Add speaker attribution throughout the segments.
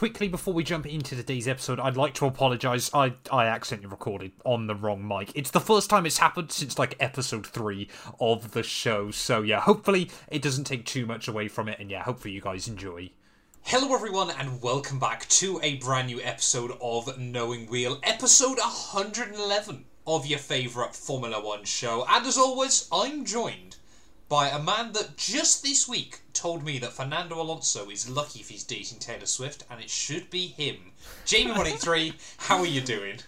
Speaker 1: quickly before we jump into today's episode, I'd like to apologise. I, I accidentally recorded on the wrong mic. It's the first time it's happened since like episode three of the show. So yeah, hopefully it doesn't take too much away from it, and yeah, hopefully you guys enjoy. Hello, everyone, and welcome back to a brand new episode of Knowing Wheel, episode 111 of your favourite Formula One show. And as always, I'm joined by a man that just this week told me that Fernando Alonso is lucky if he's dating Taylor Swift, and it should be him. Jamie183, how are you doing?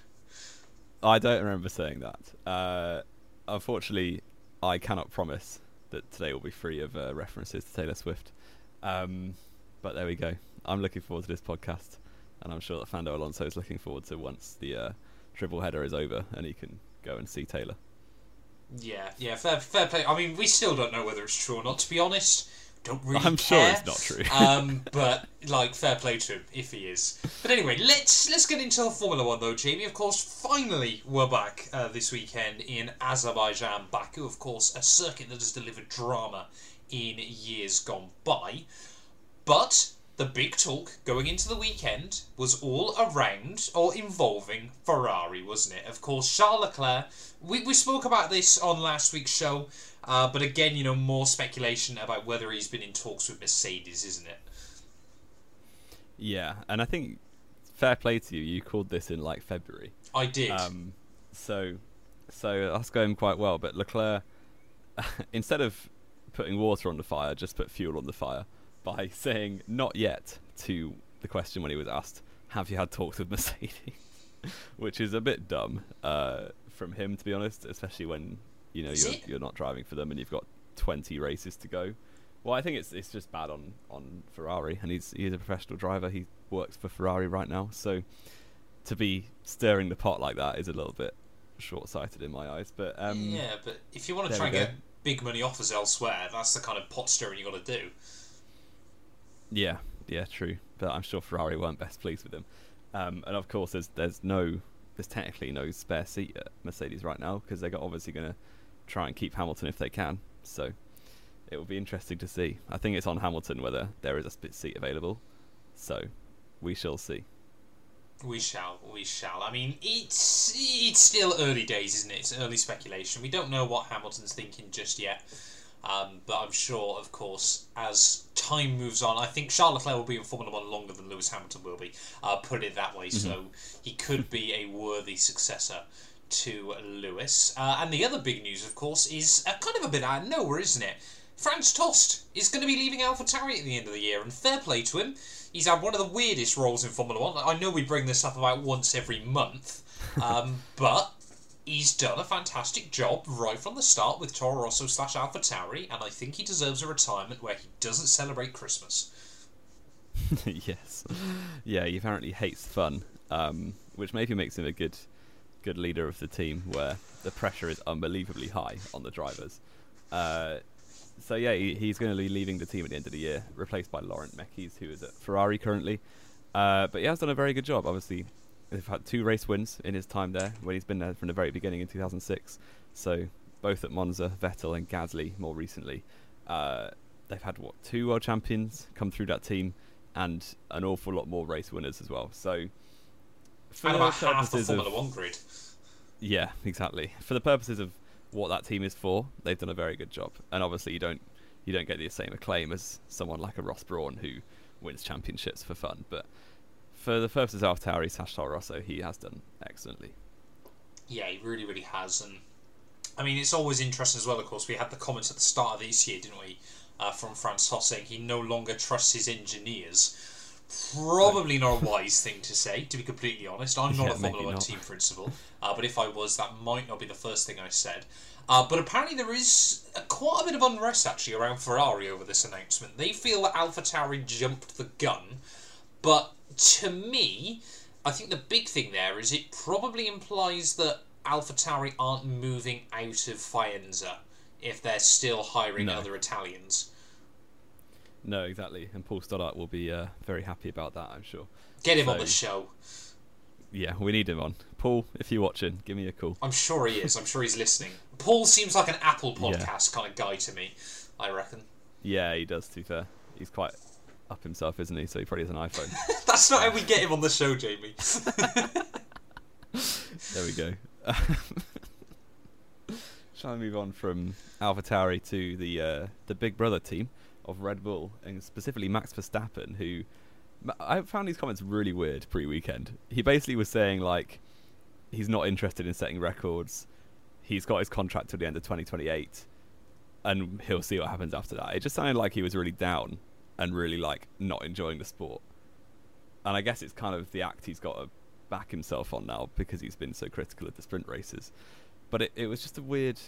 Speaker 2: I don't remember saying that. Uh, unfortunately, I cannot promise that today will be free of uh, references to Taylor Swift. Um, but there we go. I'm looking forward to this podcast, and I'm sure that Fernando Alonso is looking forward to once the uh, triple header is over and he can go and see Taylor.
Speaker 1: Yeah, yeah, fair, fair play. I mean, we still don't know whether it's true or not. To be honest, don't really.
Speaker 2: I'm
Speaker 1: care.
Speaker 2: sure it's not true.
Speaker 1: um, but like, fair play to him if he is. But anyway, let's let's get into the Formula One though, Jamie. Of course, finally we're back uh, this weekend in Azerbaijan, Baku. Of course, a circuit that has delivered drama in years gone by. But the big talk going into the weekend was all around or involving Ferrari, wasn't it? Of course, Charles Leclerc. We, we spoke about this on last week's show, uh, but again, you know, more speculation about whether he's been in talks with Mercedes, isn't it?
Speaker 2: Yeah, and I think fair play to you. You called this in like February.
Speaker 1: I did.
Speaker 2: Um, so, so that's going quite well. But Leclerc, instead of putting water on the fire, just put fuel on the fire by saying "not yet" to the question when he was asked, "Have you had talks with Mercedes?" Which is a bit dumb uh, from him, to be honest, especially when you know you're, you're not driving for them and you've got 20 races to go. Well, I think it's it's just bad on, on Ferrari, and he's he's a professional driver. He works for Ferrari right now, so to be stirring the pot like that is a little bit short-sighted in my eyes. But um,
Speaker 1: yeah, but if you want to try and get big money offers elsewhere, that's the kind of pot stirring you got to do.
Speaker 2: Yeah, yeah, true. But I'm sure Ferrari weren't best pleased with him. Um, and of course, there's there's no there's technically no spare seat at Mercedes right now because they're obviously going to try and keep Hamilton if they can. So it will be interesting to see. I think it's on Hamilton whether there is a split seat available. So we shall see.
Speaker 1: We shall, we shall. I mean, it's it's still early days, isn't it? It's early speculation. We don't know what Hamilton's thinking just yet. Um, but I'm sure, of course, as time moves on, I think Charles Leclerc will be in Formula One longer than Lewis Hamilton will be. Uh, put it that way. Mm-hmm. So he could be a worthy successor to Lewis. Uh, and the other big news, of course, is uh, kind of a bit out of nowhere, isn't it? Franz Tost is going to be leaving AlphaTauri at the end of the year, and fair play to him. He's had one of the weirdest roles in Formula One. I know we bring this up about once every month, um, but he's done a fantastic job right from the start with Toro Rosso slash AlphaTauri, and I think he deserves a retirement where he doesn't celebrate Christmas.
Speaker 2: yes, yeah, he apparently hates fun, um, which maybe makes him a good, good leader of the team, where the pressure is unbelievably high on the drivers. Uh, so yeah, he, he's going to be leaving the team at the end of the year, replaced by Laurent Mekies, who is at Ferrari currently. Uh, but he has done a very good job. Obviously, they've had two race wins in his time there when he's been there from the very beginning in 2006. So both at Monza, Vettel and Gasly more recently. Uh, they've had what two world champions come through that team, and an awful lot more race winners as well. So
Speaker 1: for and about half the Formula of, One grid.
Speaker 2: Yeah, exactly. For the purposes of what that team is for, they've done a very good job. And obviously, you don't you don't get the same acclaim as someone like a Ross Brawn who wins championships for fun, but for the purposes of Tauri slash Rosso, he has done excellently.
Speaker 1: Yeah, he really, really has. And I mean, it's always interesting as well. Of course, we had the comments at the start of this year, didn't we, uh, from Francois saying he no longer trusts his engineers. Probably not a wise thing to say, to be completely honest. I'm not yeah, a Formula One team principal, uh, but if I was, that might not be the first thing I said. Uh, but apparently, there is a, quite a bit of unrest actually around Ferrari over this announcement. They feel that AlphaTauri jumped the gun, but to me, I think the big thing there is it probably implies that AlphaTauri aren't moving out of Faenza if they're still hiring no. other Italians.
Speaker 2: No, exactly. And Paul Stoddart will be uh, very happy about that, I'm sure.
Speaker 1: Get him so, on the show.
Speaker 2: Yeah, we need him on. Paul, if you're watching, give me a call.
Speaker 1: I'm sure he is. I'm sure he's listening. Paul seems like an Apple podcast yeah. kind of guy to me, I reckon.
Speaker 2: Yeah, he does, to be fair. He's quite up himself, isn't he? So he probably has an iPhone.
Speaker 1: That's not how we get him on the show, Jamie.
Speaker 2: there we go. Shall I move on from AlphaTauri to the uh, the Big Brother team of Red Bull, and specifically Max Verstappen, who I found these comments really weird pre-weekend. He basically was saying like he's not interested in setting records. He's got his contract till the end of 2028, and he'll see what happens after that. It just sounded like he was really down and really like not enjoying the sport. And I guess it's kind of the act he's got to back himself on now because he's been so critical of the sprint races. But it, it was just a weird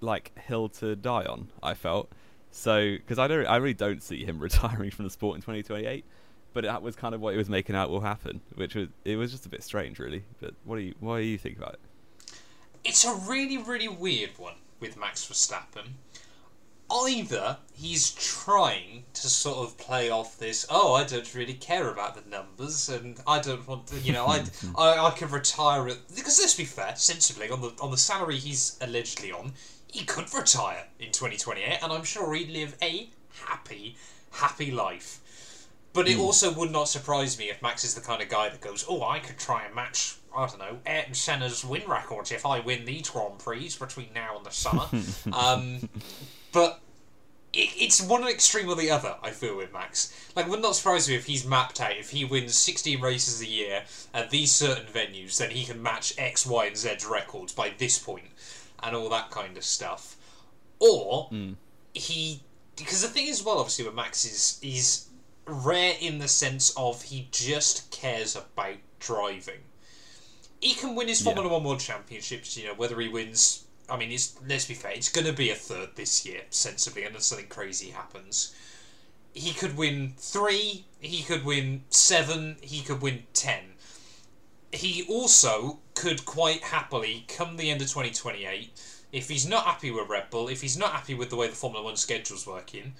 Speaker 2: like hill to die on. I felt so because I don't I really don't see him retiring from the sport in 2028 but that was kind of what he was making out will happen, which was it was just a bit strange, really. But what do you what do you think about it?
Speaker 1: It's a really really weird one with Max Verstappen. Either he's trying to sort of play off this, oh, I don't really care about the numbers, and I don't want to, you know, I, I, I can retire because let's be fair, sensibly on the on the salary he's allegedly on, he could retire in 2028, and I'm sure he'd live a happy, happy life. But it mm. also would not surprise me if Max is the kind of guy that goes, "Oh, I could try and match, I don't know, Ayrton Senna's win records if I win these Grand Prix between now and the summer." um, but it, it's one extreme or the other. I feel with Max. Like, would not surprise me if he's mapped out. If he wins 16 races a year at these certain venues, then he can match X, Y, and Z's records by this point, and all that kind of stuff. Or mm. he, because the thing is, well, obviously, with Max is he's rare in the sense of he just cares about driving. He can win his Formula One World Championships, you know, whether he wins. I mean, it's, let's be fair, it's going to be a third this year, sensibly, unless something crazy happens. He could win three, he could win seven, he could win ten. He also could quite happily, come the end of 2028, if he's not happy with Red Bull, if he's not happy with the way the Formula One schedule's working,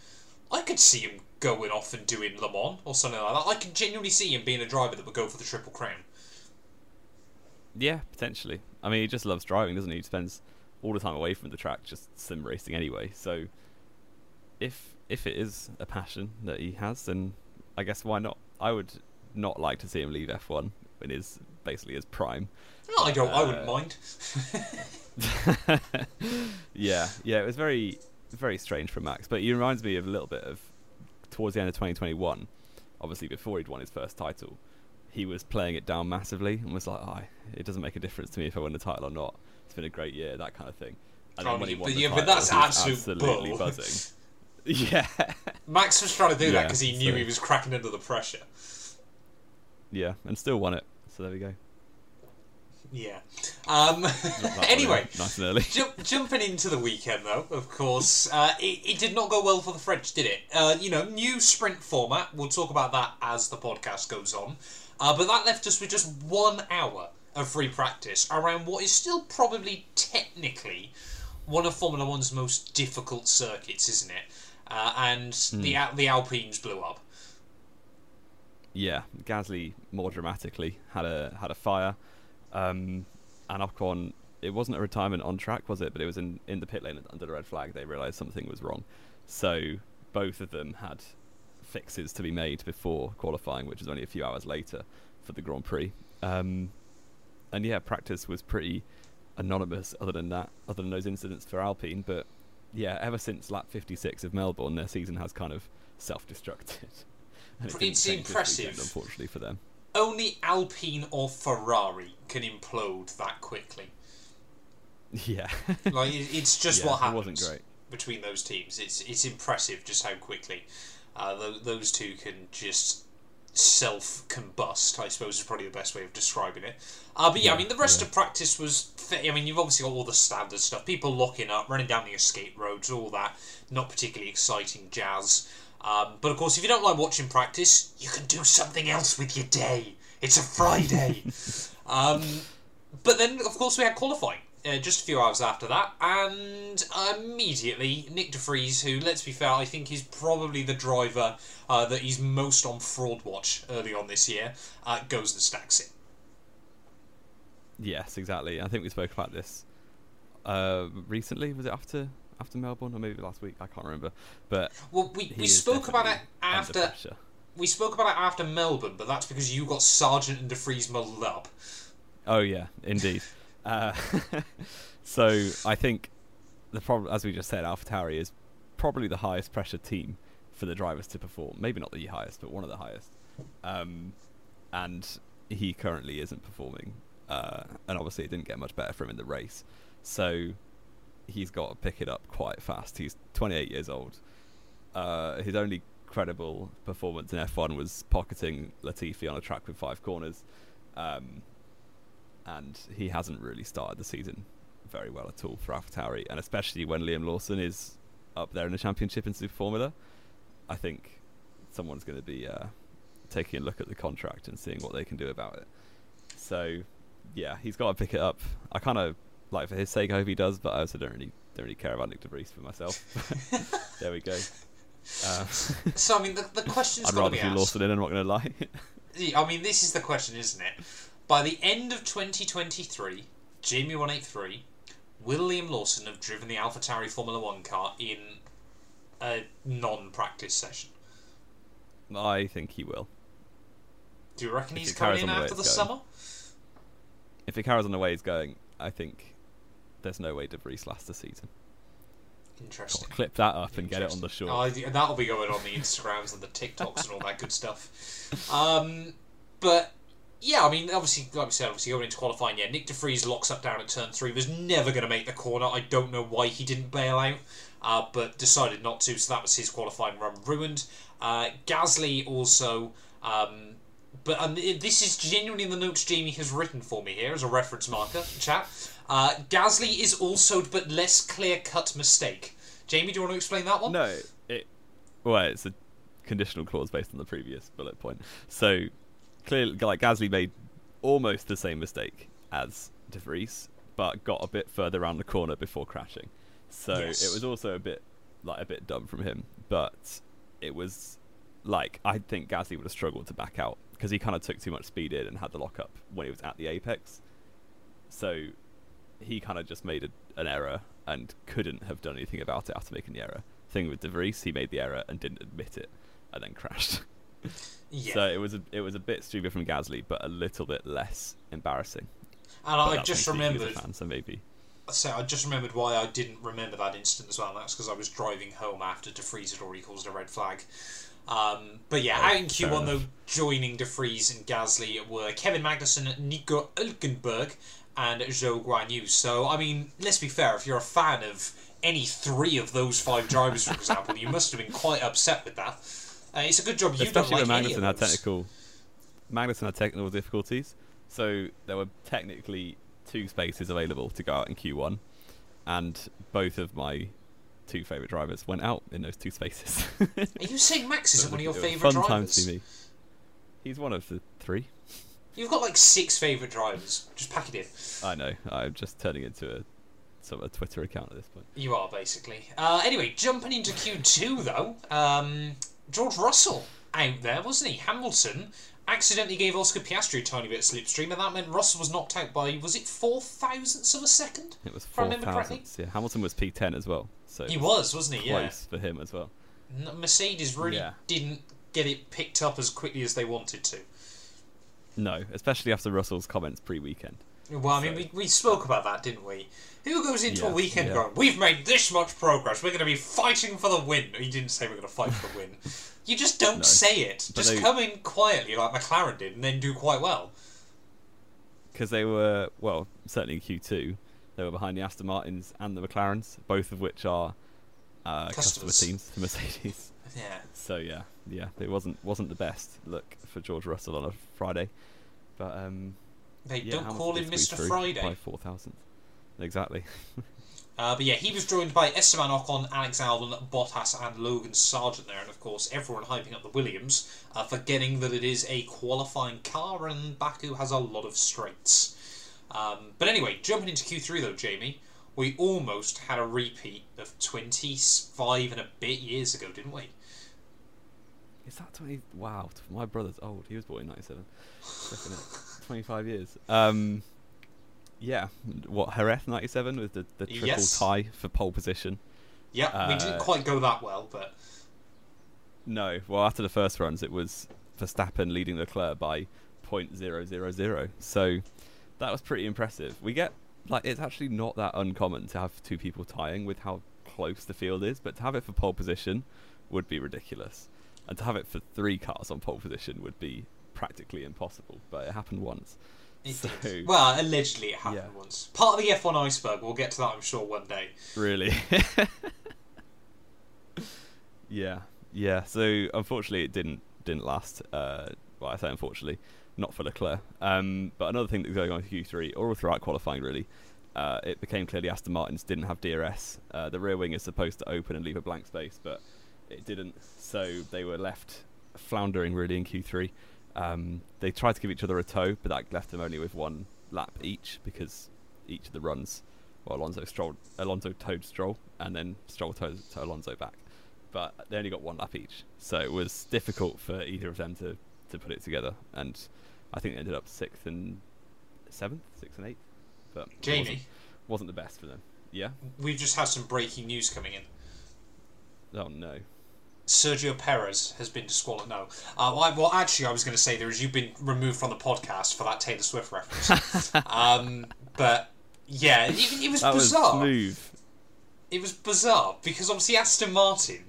Speaker 1: I could see him going off and doing Le Mans or something like that. I can genuinely see him being a driver that would go for the Triple Crown.
Speaker 2: Yeah, potentially. I mean, he just loves driving, doesn't he? He spends all the time away from the track just sim racing anyway. So, if if it is a passion that he has, then I guess why not? I would not like to see him leave F1 in his basically his prime.
Speaker 1: No, I don't. Uh, I wouldn't uh,
Speaker 2: mind. yeah, yeah. It was very very strange for Max, but he reminds me of a little bit of towards the end of 2021. Obviously, before he'd won his first title, he was playing it down massively and was like, "Oh, it doesn't make a difference to me if I win the title or not. It's been a great year, that kind of thing."
Speaker 1: And then when he won but, the yeah, title, but that's absolute absolutely bull.
Speaker 2: buzzing. yeah,
Speaker 1: Max was trying to do yeah, that because he knew so. he was cracking under the pressure.
Speaker 2: Yeah, and still won it. So there we go.
Speaker 1: Yeah. Um, anyway,
Speaker 2: nice and early.
Speaker 1: jumping into the weekend, though, of course, uh, it, it, did not go well for the French, did it? Uh, you know, new sprint format. We'll talk about that as the podcast goes on. Uh, but that left us with just one hour of free practice around what is still probably technically one of Formula One's most difficult circuits, isn't it? Uh, and mm. the the Alpines blew up.
Speaker 2: Yeah, Gasly more dramatically had a had a fire. Um, and Ocon, it wasn't a retirement on track, was it? But it was in, in the pit lane under the red flag. They realised something was wrong. So both of them had fixes to be made before qualifying, which was only a few hours later for the Grand Prix. Um, and yeah, practice was pretty anonymous other than that, other than those incidents for Alpine. But yeah, ever since lap 56 of Melbourne, their season has kind of self destructed.
Speaker 1: it's impressive.
Speaker 2: Weekend, unfortunately for them
Speaker 1: only Alpine or Ferrari can implode that quickly.
Speaker 2: Yeah,
Speaker 1: like it's just yeah, what happens.
Speaker 2: It
Speaker 1: between those teams. It's it's impressive just how quickly uh, those, those two can just self combust. I suppose is probably the best way of describing it. Uh, but yeah, yeah, I mean the rest yeah. of practice was. I mean you've obviously got all the standard stuff. People locking up, running down the escape roads, all that. Not particularly exciting jazz. Um, but of course, if you don't like watching practice, you can do something else with your day. It's a Friday. um, but then, of course, we had qualifying. Uh, just a few hours after that, and immediately Nick de Vries, who, let's be fair, I think is probably the driver uh, that he's most on fraud watch early on this year, uh, goes and stacks it.
Speaker 2: Yes, exactly. I think we spoke about this uh, recently. Was it after after Melbourne or maybe last week. I can't remember. But
Speaker 1: well, we, we spoke about it after we spoke about it after Melbourne, but that's because you got Sargeant and De Vries muddled up.
Speaker 2: Oh yeah, indeed. Uh, so I think the problem, as we just said, AlphaTauri is probably the highest pressure team for the drivers to perform. Maybe not the highest, but one of the highest. Um, and he currently isn't performing, uh, and obviously it didn't get much better for him in the race. So he's got to pick it up quite fast. He's 28 years old. Uh, his only credible performance in F1 was pocketing Latifi on a track with five corners. Um, and he hasn't really started the season very well at all for AlphaTauri, and especially when Liam Lawson is up there in the championship in Super Formula, I think someone's going to be uh, taking a look at the contract and seeing what they can do about it. So, yeah, he's got to pick it up. I kind of like for his sake, I hope he does, but I also don't really don't really care about Nick de Vries for myself. there we go.
Speaker 1: Uh, so I mean, the, the question's
Speaker 2: I'd rather
Speaker 1: be asked.
Speaker 2: Lawson in. I'm not going to lie.
Speaker 1: I mean, this is the question, isn't it? By the end of 2023, Jamie 183, will Liam Lawson have driven the AlphaTauri Formula One car in a non-practice session?
Speaker 2: I think he will.
Speaker 1: Do you reckon
Speaker 2: If
Speaker 1: he's coming in
Speaker 2: the
Speaker 1: after the
Speaker 2: going.
Speaker 1: summer?
Speaker 2: If it carries on the way he's going, I think there's no way De Vries lasts the season.
Speaker 1: Interesting.
Speaker 2: Clip that up and get it on the show.
Speaker 1: Oh, that'll be going on the Instagrams and the TikToks and all that good stuff. Um, but yeah, I mean, obviously, like we said, obviously going into qualifying, yeah, Nick De Vries locks up down at turn three. Was never going to make the corner. I don't know why he didn't bail out, uh, but decided not to. So that was his qualifying run ruined. Uh, Gasly also. Um, but um, this is genuinely in the notes Jamie has written for me here as a reference marker, chat. Uh, Gasly is also but less clear cut mistake. Jamie, do you want to explain that one?
Speaker 2: No, it. Well, it's a conditional clause based on the previous bullet point. So clearly, like Gasly made almost the same mistake as De Vries, but got a bit further around the corner before crashing. So
Speaker 1: Yes.
Speaker 2: it was also a bit like a bit dumb from him, but it was like I think Gasly would have struggled to back out because he kind of took too much speed in and had the lock up when he was at the apex. So he kind of just made a, an error and couldn't have done anything about it after making the error. Thing with De Vries, he made the error and didn't admit it, and then crashed.
Speaker 1: Yeah.
Speaker 2: So it was a it was a bit stupid from Gasly, but a little bit less embarrassing.
Speaker 1: and
Speaker 2: But
Speaker 1: I just
Speaker 2: me speaking as a
Speaker 1: remembered.
Speaker 2: fan, so maybe
Speaker 1: So I just remembered why I didn't remember that instant as well. And that's because I was driving home after De Vries had already caused a red flag. Um, but yeah,
Speaker 2: Oh,
Speaker 1: out in Q1 though, joining De Vries and Gasly were Kevin Magnussen, Nico Hülkenberg, and Zhou Guanyu. So I mean, let's be fair. If you're a fan of any three of those five drivers, for example, you must have been quite upset with that. Uh, it's a good job you don't
Speaker 2: especially
Speaker 1: like
Speaker 2: when Magnussen had technical Magnussen had technical difficulties, so there were technically two spaces available to go out in Q1, and both of my two favourite drivers went out in those two spaces.
Speaker 1: Are you saying Max isn't one of your favourite drivers?
Speaker 2: fun time to me. He's one of the three.
Speaker 1: You've got like six favourite drivers. Just pack it in.
Speaker 2: I know. I'm just turning into a sort of a Twitter account at this point.
Speaker 1: You are basically. Uh, anyway, jumping into Q2 though, um, George Russell out there, wasn't he? Hamilton accidentally gave Oscar Piastri a tiny bit of slipstream, and that meant Russell was knocked out by was it four thousandths of a second?
Speaker 2: It was four thousandths. Yeah, Hamilton was P10 as well, so
Speaker 1: He was, wasn't he? Yeah.
Speaker 2: for him as well.
Speaker 1: Mercedes really
Speaker 2: Yeah.
Speaker 1: didn't get it picked up as quickly as they wanted to.
Speaker 2: No, especially after Russell's comments pre-weekend.
Speaker 1: Well, I mean, we, we spoke about that, didn't we? Who goes into a weekend
Speaker 2: yeah.
Speaker 1: going, we've made this much progress, we're going to be fighting for the win? He didn't say we're going to fight for the win. You just don't
Speaker 2: No.
Speaker 1: say it.
Speaker 2: But
Speaker 1: Just
Speaker 2: they-
Speaker 1: come in quietly like McLaren did and then do quite well.
Speaker 2: because they were well certainly in Q2 they were behind the Aston Martins and the McLarens, both of which are uh, customer teams for Mercedes.
Speaker 1: Yeah.
Speaker 2: So yeah, yeah, it wasn't wasn't the best look for George Russell on a Friday, but um,
Speaker 1: They
Speaker 2: yeah,
Speaker 1: don't
Speaker 2: Hamilton
Speaker 1: call him Mr. Friday.
Speaker 2: by four. Exactly.
Speaker 1: Uh, but yeah, he was joined by Esteban Ocon, Alex Albon, Bottas, and Logan Sargeant there, and of course everyone hyping up the Williams, uh, forgetting that it is a qualifying car and Baku has a lot of straights. Um, but anyway, jumping into Q3 though, Jamie, we almost had a repeat of 25 and a bit years ago, didn't we?
Speaker 2: Is that twenty? Wow, my brother's old. He was born in ninety-seven. Flipping it. Twenty-five years. Um, yeah. What Jerez ninety-seven with the the triple
Speaker 1: Yes.
Speaker 2: tie for pole position.
Speaker 1: Yeah, we
Speaker 2: Uh,
Speaker 1: didn't quite go that well, but
Speaker 2: No. Well, after the first runs, it was Verstappen leading Leclerc by 0.000. So that was pretty impressive. We get like it's actually not that uncommon to have two people tying with how close the field is, but to have it for pole position would be ridiculous, and to have it for three cars on pole position would be practically impossible. But it happened once.
Speaker 1: It
Speaker 2: So-
Speaker 1: did. Well, allegedly it happened
Speaker 2: Yeah.
Speaker 1: once. Part of the F1 iceberg. We'll get to that, I'm sure, one day.
Speaker 2: Really? yeah, yeah. So unfortunately, it didn't didn't last. Uh, well, I say unfortunately, not for Leclerc. Um, but another thing that was going on with Q3, or all throughout qualifying, really, uh, it became clear the Aston Martins didn't have DRS. Uh, the rear wing is supposed to open and leave a blank space, but it didn't. So they were left floundering really in Q3. Um, they tried to give each other a tow, but that left them only with one lap each because each of the runs, well, Alonso strolled, Alonso towed Stroll, and then Stroll towed, towed Alonso back. But they only got one lap each, so it was difficult for either of them to, to put it together. And I think they ended up sixth and seventh, sixth and eighth. But
Speaker 1: Jamie,
Speaker 2: wasn't, wasn't the best for them. Yeah.
Speaker 1: we've just had some breaking news coming in.
Speaker 2: Oh no.
Speaker 1: Sergio Perez has been disqualified. No. Uh, well, I, well, actually, I was going to say there is you've been removed from the podcast for that Taylor Swift reference. um, but yeah, it, it was
Speaker 2: That was
Speaker 1: bizarre.
Speaker 2: smooth.
Speaker 1: it was bizarre because obviously Aston Martin,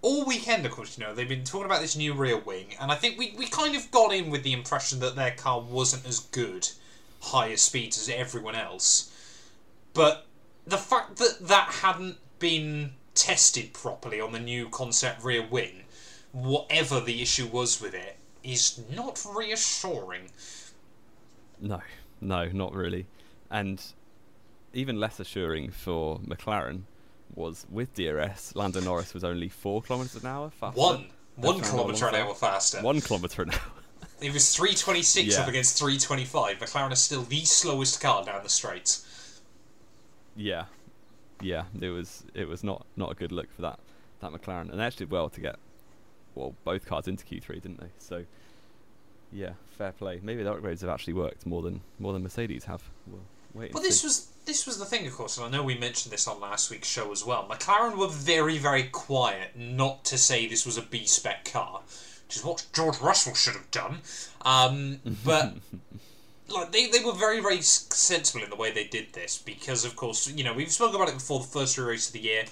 Speaker 1: all weekend, of course, you know, they've been talking about this new rear wing, and I think we, we kind of got in with the impression that their car wasn't as good, higher speeds as everyone else. But the fact that that hadn't been tested properly on the new concept rear wing, whatever the issue was with it, is not reassuring.
Speaker 2: No, no, not really. And even less assuring for McLaren was with DRS, Lando Norris was only four kilometres an hour faster.
Speaker 1: One. One kilometre an hour faster.
Speaker 2: One kilometre an hour.
Speaker 1: It was 326
Speaker 2: Yeah.
Speaker 1: up against 325. McLaren is still the slowest car down the straights.
Speaker 2: yeah, yeah. It was it was not not a good look for that that McLaren, and they actually did well to get well both cars into Q3, didn't they? So yeah, fair play. Maybe the upgrades have actually worked more than more than Mercedes have. We'll wait.
Speaker 1: But this
Speaker 2: see.
Speaker 1: was this was the thing, of course, and I know we mentioned this on last week's show as well. McLaren were very, very quiet not to say this was a B spec car, which is what George Russell should have done. Um, but like they, they were very, very sensible in the way they did this because, of course, you know we've spoken about it before the first three races of the year.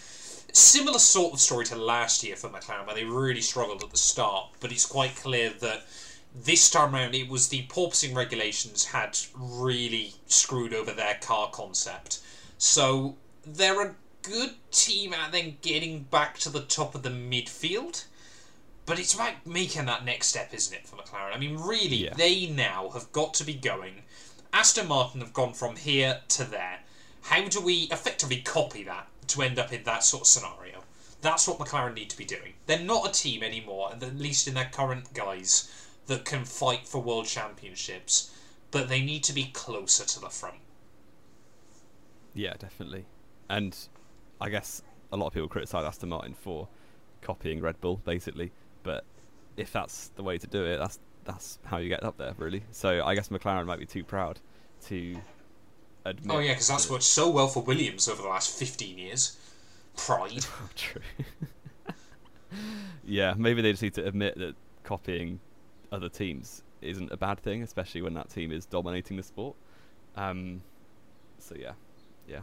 Speaker 1: Similar sort of story to last year for McLaren, where they really struggled at the start, but it's quite clear that this time around it was the porpoising regulations had really screwed over their car concept. So they're a good team at then getting back to the top of the midfield. But it's about making that next step, isn't it, for McLaren? I mean, really,
Speaker 2: Yeah.
Speaker 1: they now have got to be going. Aston Martin have gone from here to there. How do we effectively copy that to end up in that sort of scenario? That's what McLaren need to be doing. They're not a team anymore, at least in their current guise, that can fight for world championships, but they need to be closer to the front.
Speaker 2: Yeah, definitely. And I guess a lot of people criticise Aston Martin for copying Red Bull, basically. But if that's the way to do it, that's that's how you get up there, really. So I guess McLaren might be too proud to admit.
Speaker 1: Oh yeah, because that's worked so well for Williams over the last fifteen years. Pride.
Speaker 2: Oh, true. yeah, maybe they just need to admit that copying other teams isn't a bad thing, especially when that team is dominating the sport. Um, so yeah, yeah.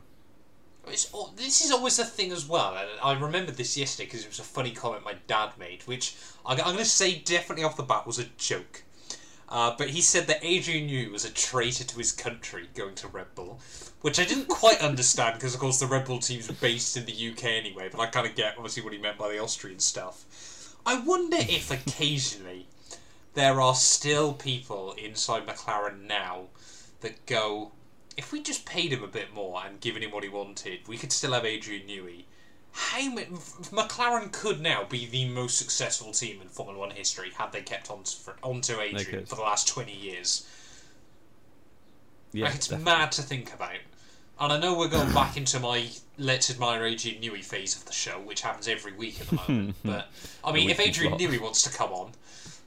Speaker 1: It's, this is always a thing as well, and I remembered this yesterday because it was a funny comment my dad made, which I- I'm going to say definitely off the bat was a joke. Uh, but he said that Adrian Newey was a traitor to his country going to Red Bull, which I didn't quite understand because, of course, the Red Bull team's based in the UK anyway. But I kind of get obviously what he meant by the Austrian stuff. I wonder if occasionally there are still people inside McLaren now that go, if we just paid him a bit more and given him what he wanted, we could still have Adrian Newey. How ma- McLaren could now be the most successful team in Formula One history had they kept on to, for, onto Adrian for the last twenty years.
Speaker 2: Yeah,
Speaker 1: like, it's
Speaker 2: definitely.
Speaker 1: mad to think about. And I know we're going back into my let's admire Adrian Newey phase of the show, which happens every week at the moment. but I mean, if Adrian. Newey wants to come on,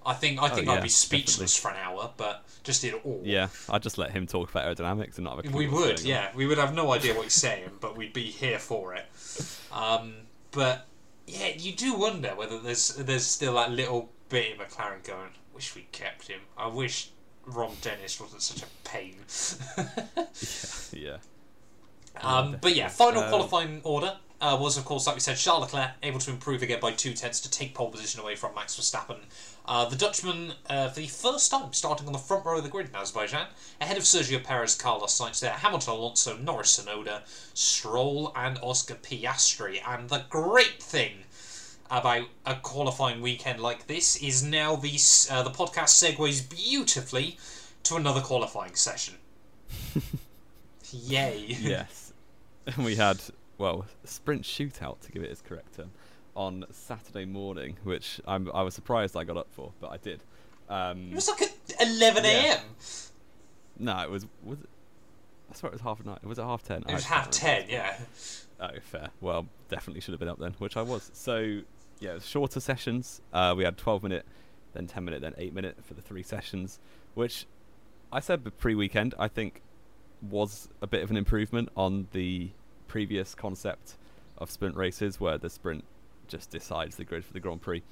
Speaker 1: I think I think
Speaker 2: Oh,
Speaker 1: I'd be speechless for an hour. But just in awe.
Speaker 2: Yeah, I'd just let him talk about aerodynamics and not have a
Speaker 1: We would,
Speaker 2: going on.
Speaker 1: yeah. We would have no idea what he's saying, but we'd be here for it. Um, but yeah, you do wonder whether there's there's still that little bit in McLaren going, wish we kept him. I wish Ron Dennis wasn't such a pain.
Speaker 2: yeah.
Speaker 1: Um, but yeah, final uh, qualifying order uh, was, of course, like we said, Charles Leclerc able to improve again by two tenths to take pole position away from Max Verstappen. Uh, the Dutchman, uh, for the first time, starting on the front row of the grid in Azerbaijan, ahead of Sergio Perez, Carlos Sainz there, Hamilton, Alonso, Norris, Tsunoda, Stroll, and Oscar Piastri. And the great thing about a qualifying weekend like this is now the uh, the podcast segues beautifully to another qualifying session. Yay!
Speaker 2: Yes, we had well sprint shootout to give it its correct term on Saturday morning, which I'm, I was surprised I got up for, but I did. Um,
Speaker 1: it was like at 11 a.m. Yeah.
Speaker 2: No, it was was it, I swear it was half night. It was it half ten?
Speaker 1: It was half ten. Yeah.
Speaker 2: Oh, fair. Well, definitely should have been up then, which I was. So yeah, it was shorter sessions. Uh, we had 12 minute, then 10 minute, then 8 minute for the three sessions, which I said pre-weekend I think was a bit of an improvement on the previous concept of sprint races where the sprint just decides the grid for the Grand Prix.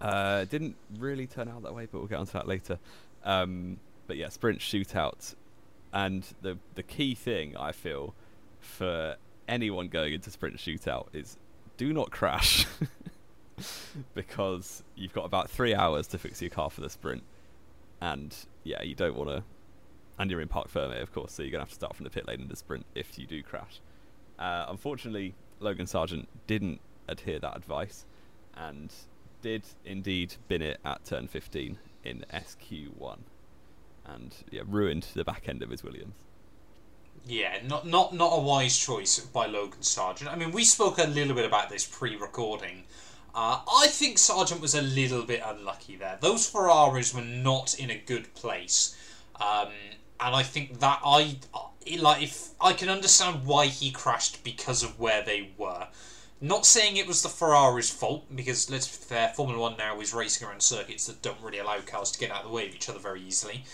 Speaker 2: Uh, didn't really turn out that way, but we'll get onto that later. Um, but yeah, sprint shootout, and the the key thing I feel for anyone going into sprint shootout is do not crash because you've got about three hours to fix your car for the sprint, and yeah, you don't want to. And you're in Parc Fermé, of course, so you're gonna have to start from the pit lane in the sprint if you do crash. Uh, unfortunately, Logan Sargeant didn't adhere that advice, and did indeed bin it at turn 15 in SQ1, and yeah, ruined the back end of his Williams.
Speaker 1: Yeah, not not not a wise choice by Logan Sargeant. I mean, we spoke a little bit about this pre-recording. Uh, I think Sargent was a little bit unlucky there. Those Ferraris were not in a good place, um, and I think that I like if I can understand why he crashed because of where they were. Not saying it was the Ferrari's fault, because let's be fair, Formula One now is racing around circuits that don't really allow cars to get out of the way of each other very easily.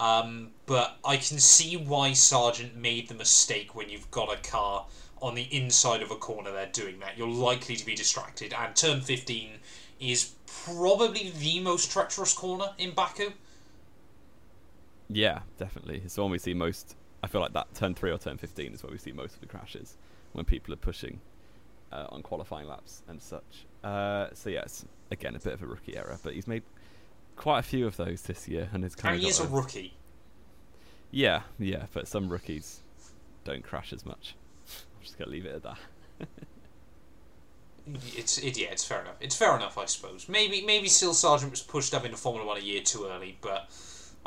Speaker 1: Um, but I can see why Sargeant made the mistake when you've got a car on the inside of a corner there doing that. You're likely to be distracted, and turn 15 is probably the most treacherous corner in Baku.
Speaker 2: Yeah, definitely. It's the one we see most. I feel like that turn 3 or turn 15 is where we see most of the crashes when people are pushing uh, on qualifying laps and such. Uh, so, yes, again, a bit of a rookie error, but he's made quite a few of those this year, and it's kind
Speaker 1: and
Speaker 2: of.
Speaker 1: he is a rookie.
Speaker 2: Yeah, yeah, but some rookies don't crash as much. I'm just gonna leave it at that.
Speaker 1: it's it, yeah, it's fair enough. It's fair enough, I suppose. Maybe maybe still Sargeant was pushed up into Formula One a year too early, but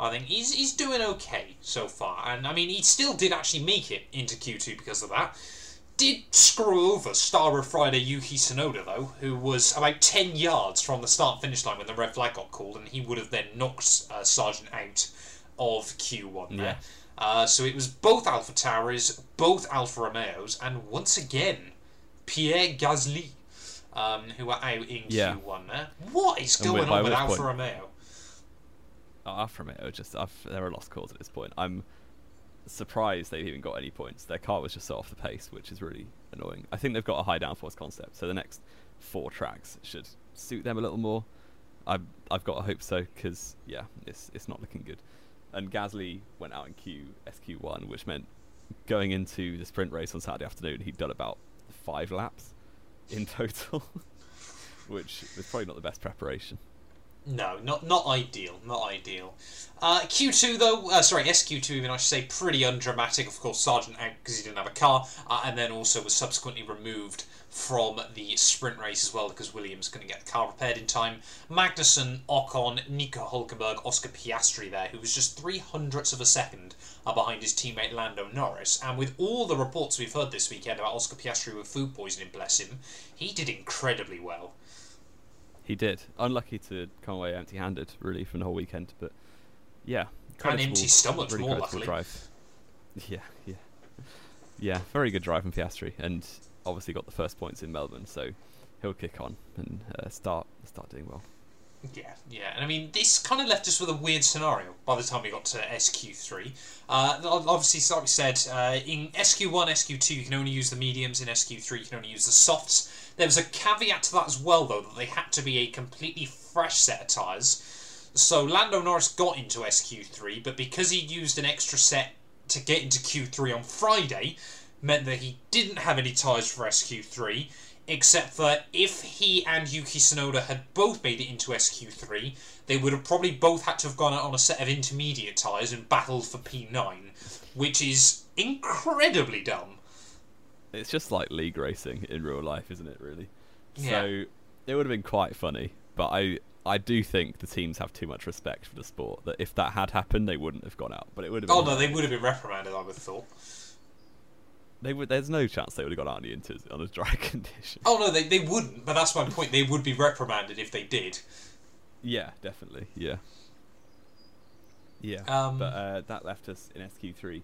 Speaker 1: I think he's he's doing okay so far. And I mean, he still did actually make it into Q two because of that did screw over Star of Friday Yuki Tsunoda, though, who was about 10 yards from the start finish line when the red flag got called, and he would have then knocked uh, out of Q1 there. Yeah. Uh, so it was both Alpha Tauris, both Alfa Romeos, and once again, Pierre Gasly, um, who are out in yeah. Q1 there. What is going on with Alfa point? from
Speaker 2: it. Alfa Romeo just they're a lost cause at this point. I'm surprised they've even got any points. Their car was just so off the pace, which is really annoying. I think they've got a high downforce concept, so the next four tracks should suit them a little more. I've I've got to hope so because yeah, it's it's not looking good. And Gasly went out in Q SQ1, which meant going into the sprint race on Saturday afternoon, he'd done about five laps in total, which was probably not the best preparation.
Speaker 1: No, not not ideal, not ideal. Uh, Q2 though, uh, sorry, SQ2 even I should say, pretty undramatic. Of course, Sargeant out because he didn't have a car, uh, and then also was subsequently removed from the sprint race as well because Williams couldn't get the car repaired in time. Magnussen, Ocon, Nico Hulkenberg, Oscar Piastri there, who was just three hundredths of a second uh, behind his teammate Lando Norris. And with all the reports we've heard this weekend about Oscar Piastri with food poisoning, bless him, he did incredibly well.
Speaker 2: He did. Unlucky to come away empty-handed, really, from the whole weekend. But yeah,
Speaker 1: and empty stomach, really more luckily.
Speaker 2: Drive. Yeah, yeah, yeah. Very good drive from Piastri, and obviously got the first points in Melbourne, so he'll kick on and uh, start start doing well.
Speaker 1: Yeah, yeah, and I mean this kind of left us with a weird scenario by the time we got to SQ3. Uh, obviously, like we said, uh, in SQ1, SQ2 you can only use the mediums. In SQ3 you can only use the softs. There was a caveat to that as well, though, that they had to be a completely fresh set of tyres. So Lando Norris got into SQ3, but because he used an extra set to get into Q3 on Friday, meant that he didn't have any tyres for SQ3, except for if he and Yuki Tsunoda had both made it into SQ3, they would have probably both had to have gone out on a set of intermediate tyres and battled for P9, which is incredibly dumb.
Speaker 2: It's just like league racing in real life, isn't it? Really.
Speaker 1: Yeah.
Speaker 2: So it would have been quite funny, but I I do think the teams have too much respect for the sport that if that had happened, they wouldn't have gone out. But it would have. Been
Speaker 1: Oh no, they would have been reprimanded. I would have thought.
Speaker 2: They would. There's no chance they would have gone out on the inters on a dry condition.
Speaker 1: Oh no, they, they wouldn't. But that's my point. They would be reprimanded if they did.
Speaker 2: Yeah, definitely. Yeah. Yeah.
Speaker 1: Um,
Speaker 2: but uh, that left us in SQ3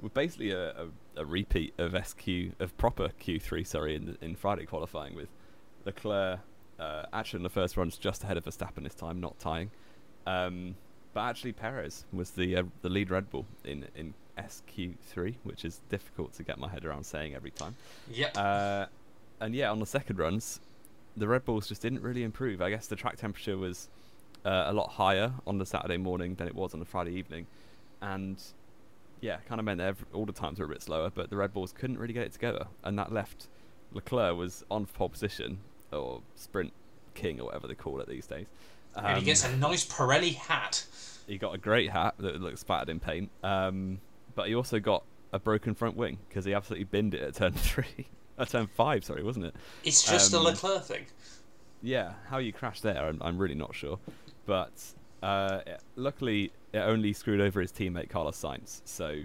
Speaker 2: with basically a, a, a repeat of SQ of proper Q3. Sorry, in in Friday qualifying with Leclerc uh, actually in the first runs just ahead of Verstappen this time, not tying. Um, but actually, Perez was the uh, the lead Red Bull in in SQ3, which is difficult to get my head around saying every time.
Speaker 1: Yep.
Speaker 2: Uh, and yeah, on the second runs, the Red Bulls just didn't really improve. I guess the track temperature was uh, a lot higher on the Saturday morning than it was on the Friday evening, and yeah, kind of meant that all the times were a bit slower. But the Red Bulls couldn't really get it together, and that left Leclerc was on pole position or sprint king or whatever they call it these days. Um,
Speaker 1: and he gets a nice Pirelli hat.
Speaker 2: he got a great hat that looks spattered in paint, um, but he also got a broken front wing because he absolutely binned it at turn three, at turn five, sorry, wasn't it?
Speaker 1: It's just
Speaker 2: Um,
Speaker 1: a Leclerc thing.
Speaker 2: Yeah, how you crashed there, I'm, I'm really not sure. But uh, luckily, it only screwed over his teammate Carlos Sainz, so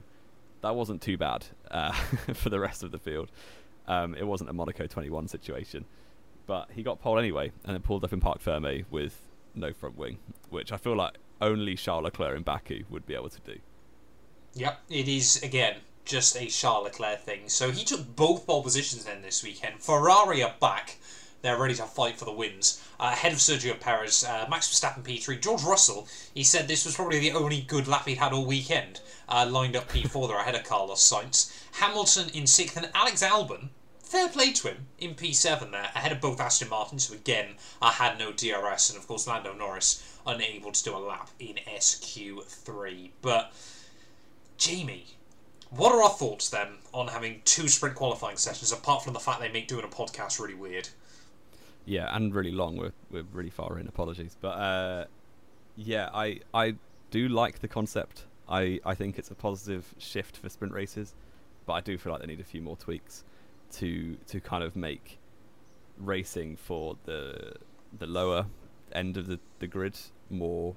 Speaker 2: that wasn't too bad uh, for the rest of the field. Um, it wasn't a Monaco 21 situation, but he got pole anyway, and then pulled up in Parc Ferme with no front wing, which I feel like only Charles Leclerc in Baku would be able to do.
Speaker 1: Yep, it is again just a Charles Leclerc thing. So he took both pole positions then this weekend. Ferrari are back. They're ready to fight for the wins. Uh, ahead of Sergio Perez, uh, Max Verstappen P3, George Russell. He said this was probably the only good lap he'd had all weekend. Uh, lined up P4 there ahead of Carlos Sainz. Hamilton in sixth, and Alex Albon. Fair play to him in P7 there, ahead of both Aston Martins, who again uh, had no DRS, and of course Lando Norris unable to do a lap in SQ3. But Jamie, what are our thoughts then on having two sprint qualifying sessions, apart from the fact they make doing a podcast really weird?
Speaker 2: Yeah, and really long. We're we're really far in. Apologies, but uh, yeah, I I do like the concept. I I think it's a positive shift for sprint races, but I do feel like they need a few more tweaks to to kind of make racing for the the lower end of the, the grid more.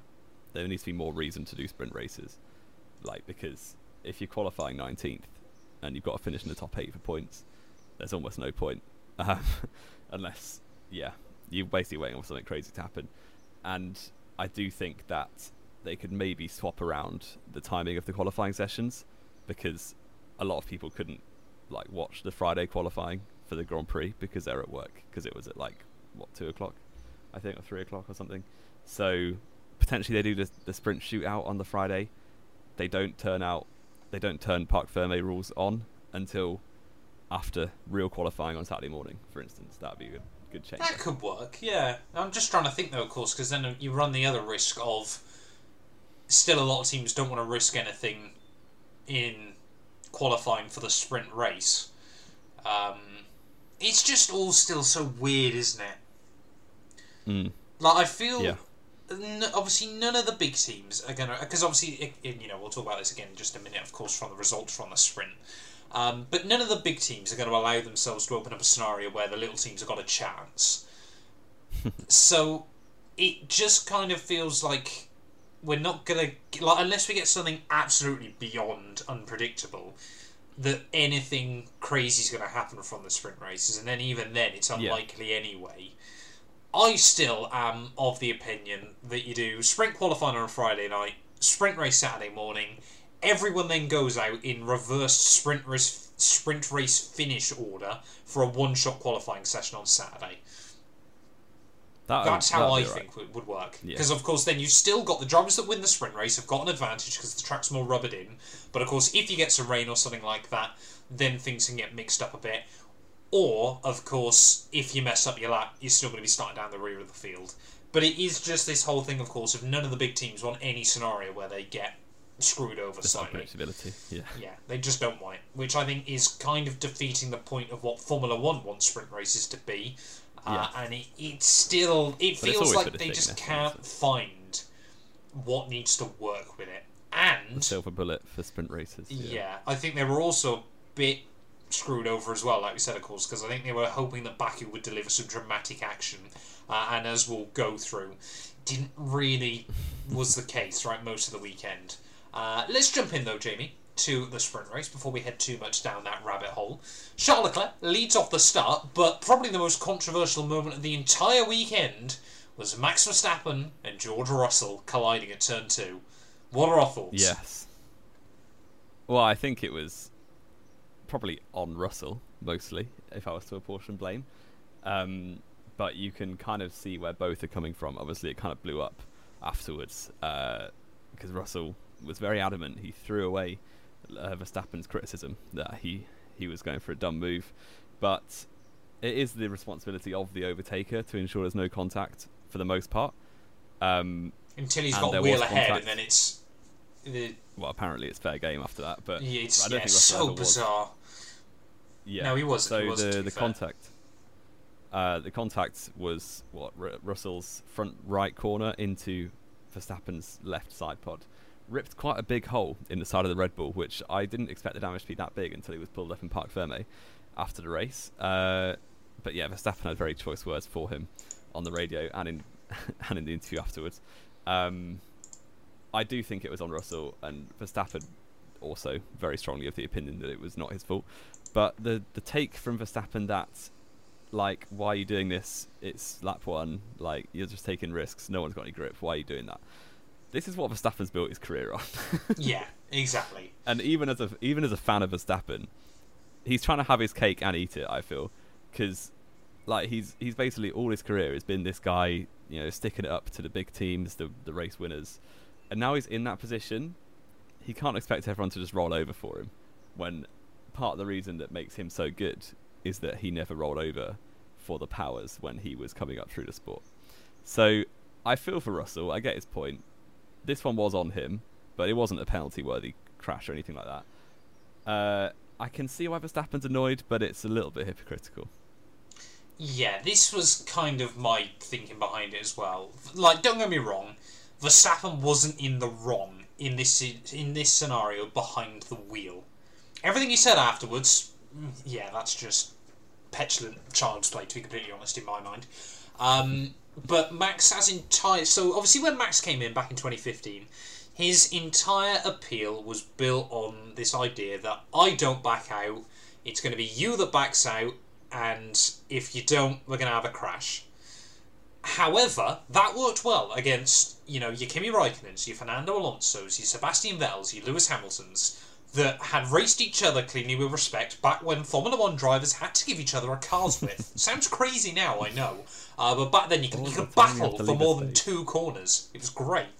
Speaker 2: There needs to be more reason to do sprint races, like because if you're qualifying 19th and you've got to finish in the top eight for points, there's almost no point, um, unless yeah, you're basically waiting for something crazy to happen. And I do think that they could maybe swap around the timing of the qualifying sessions because a lot of people couldn't like watch the Friday qualifying for the Grand Prix because they're at work because it was at like what two o'clock, I think, or three o'clock or something. So potentially they do the, the sprint shootout on the Friday. They don't turn out, they don't turn Parc Ferme rules on until after real qualifying on Saturday morning, for instance. That would be good, good change.
Speaker 1: That could work, yeah. I'm just trying to think though, of course, because then you run the other risk of still a lot of teams don't want to risk anything in qualifying for the sprint race. Um, it's just all still so weird, isn't it?
Speaker 2: Mm.
Speaker 1: Like I feel,
Speaker 2: Yeah.
Speaker 1: n- obviously, none of the big teams are gonna because obviously, it, it- you know, we'll talk about this again in just a minute, of course, from the results from the sprint. Um, but none of the big teams are going to allow themselves to open up a scenario where the little teams have got a chance. so it just kind of feels like we're not going to like unless we get something absolutely beyond unpredictable that anything crazy is going to happen from the sprint races and then even then it's
Speaker 2: Yeah.
Speaker 1: unlikely anyway I still am of the opinion that you do sprint qualifying on a Friday night, sprint race Saturday morning. Everyone then goes out in reverse sprint race sprint race finish order for a one-shot qualifying session on Saturday.
Speaker 2: That
Speaker 1: That's how I think would, would work.
Speaker 2: Yeah.
Speaker 1: Because of course, then you've still got the drivers that win the sprint race have got an advantage because the track's more rubbered in. But of course, if you get some rain or something like that, then things can get mixed up a bit. Or, of course, if you mess up your lap, you're still going to be starting down the rear of the field. But it is just this whole thing, of course, of none of the big teams want any scenario where they get screwed over
Speaker 2: Just
Speaker 1: slightly.
Speaker 2: Yeah.
Speaker 1: Yeah, they just don't want it, which I think is kind of defeating the point of what Formula One wants sprint races to be. Uh, and it, it's still, it
Speaker 2: But
Speaker 1: feels like they just
Speaker 2: it?
Speaker 1: can't find what needs to work with it. And
Speaker 2: Silver bullet for sprint races.
Speaker 1: yeah. I think they were also a bit screwed over as well, like we said, of course, because I think they were hoping that Baku would deliver some dramatic action, uh, and as we'll go through, didn't really was the case right most of the weekend. Uh, let's jump in though, Jamie, to the sprint race before we head too much down that rabbit hole. Charles Leclerc leads off the start, but probably the most controversial moment of the entire weekend was Max Verstappen and George Russell colliding at turn two. What are our thoughts?
Speaker 2: Yes. Well, I think it was probably on Russell mostly, if I was to apportion blame. Um, but you can kind of see where both are coming from. Obviously, it kind of blew up afterwards uh, because Russell was very adamant. He threw away uh, Verstappen's criticism that he he was going for a dumb move, but it is the responsibility of the overtaker to ensure there's no contact for the most part. Um,
Speaker 1: Until he's got wheel ahead,
Speaker 2: contact.
Speaker 1: and then it's the,
Speaker 2: well, apparently it's fair game after that, but
Speaker 1: yeah,
Speaker 2: I don't
Speaker 1: yeah,
Speaker 2: think
Speaker 1: it's so
Speaker 2: was.
Speaker 1: bizarre.
Speaker 2: Yeah.
Speaker 1: No, he wasn't,
Speaker 2: So
Speaker 1: he wasn't,
Speaker 2: the the
Speaker 1: fair.
Speaker 2: contact, uh, the contact was what R- Russell's front right corner into Verstappen's left side pod, ripped quite a big hole in the side of the Red Bull, which I didn't expect the damage to be that big until he was pulled up in Parc Ferme after the race. Uh, but yeah, Verstappen had very choice words for him on the radio and in and in the interview afterwards. Um, I do think it was on Russell and Verstappen also very strongly of the opinion that it was not his fault. But the the take from Verstappen that like why are you doing this? It's lap one. Like you're just taking risks. No one's got any grip. Why are you doing that? This is what Verstappen's built his career on.
Speaker 1: yeah, exactly.
Speaker 2: and even as a even as a fan of Verstappen, he's trying to have his cake and eat it. I feel because like he's he's basically all his career has been this guy, you know, sticking it up to the big teams, the the race winners, and now he's in that position. He can't expect everyone to just roll over for him, when part of the reason that makes him so good is that he never rolled over for the powers when he was coming up through the sport. So I feel for Russell. I get his point. This one was on him, but it wasn't a penalty worthy crash or anything like that. Uh, I can see why Verstappen's annoyed, but it's a little bit hypocritical.
Speaker 1: Yeah, this was kind of my thinking behind it as well. Like, don't get me wrong, Verstappen wasn't in the wrong in this in this scenario behind the wheel. Everything he said afterwards, mm, yeah, that's just petulant child's play. To be completely honest, in my mind. Um, but Max has entire so obviously when Max came in back in 2015, his entire appeal was built on this idea that I don't back out. It's going to be you that backs out, and if you don't, we're going to have a crash. However, that worked well against you know your Kimi Raikkonens, your Fernando Alonso's, your Sebastian Vettel's, your Lewis Hamiltons that had raced each other cleanly with respect back when Formula One drivers had to give each other a car's width. Sounds crazy now, I know, uh, but back then you could, you could battle for more than two corners. It was great.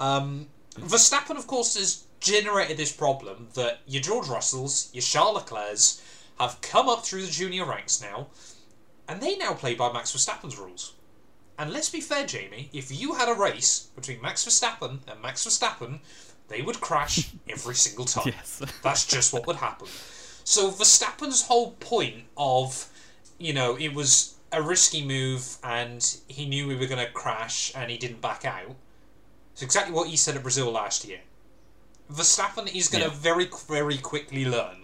Speaker 1: Um, Verstappen, of course, has generated this problem that your George Russells, your Charles Leclercs have come up through the junior ranks now, and they now play by Max Verstappen's rules. And let's be fair, Jamie, if you had a race between Max Verstappen and Max Verstappen, they would crash every single time.
Speaker 2: Yes.
Speaker 1: That's just what would happen. So Verstappen's whole point of, you know, it was a risky move and he knew we were going to crash and he didn't back out. It's exactly what he said at Brazil last year. Verstappen is going to
Speaker 2: Yeah.
Speaker 1: very, very quickly learn.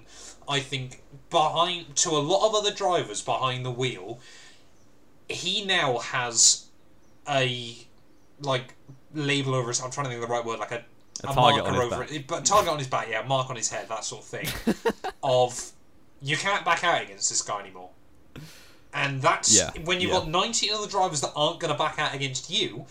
Speaker 1: I think behind to a lot of other drivers behind the wheel, he now has a like label over his. I'm trying to think of the right word, like a,
Speaker 2: A target on
Speaker 1: marker
Speaker 2: his
Speaker 1: over
Speaker 2: back.
Speaker 1: it, but target on his back, yeah, mark on his head, that sort of thing. of you can't back out against this guy anymore. And that's
Speaker 2: Yeah,
Speaker 1: when you've
Speaker 2: yeah.
Speaker 1: got 19 other drivers that aren't going to back out against you,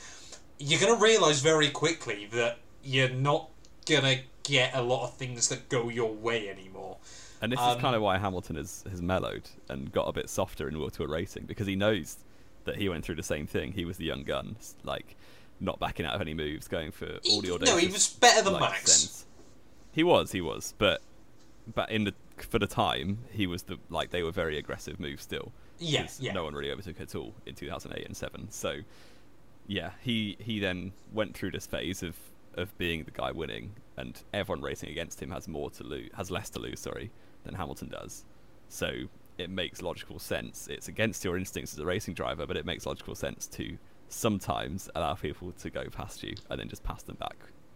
Speaker 1: you're going to realise very quickly that you're not going to get a lot of things that go your way anymore.
Speaker 2: And this
Speaker 1: Um,
Speaker 2: is kind of why Hamilton has, has mellowed and got a bit softer in World Tour racing because he knows that he went through the same thing. He was the young gun, like not backing out of any moves, going for all the
Speaker 1: He-
Speaker 2: audacious.
Speaker 1: no, he was better than
Speaker 2: like,
Speaker 1: Max.
Speaker 2: sense. He was, he was, but but in the for the time, he was the like they were very aggressive moves still.
Speaker 1: Yeah,
Speaker 2: 'cause
Speaker 1: yeah.
Speaker 2: No one really overtook at all in 2008 and seven. So, yeah, he he then went through this phase of of being the guy winning, and everyone racing against him has more to lose, has less to lose, sorry, than Hamilton does. So it makes logical sense. It's against your instincts as a racing driver, but it makes logical sense to sometimes allow people to go past you and then just pass them back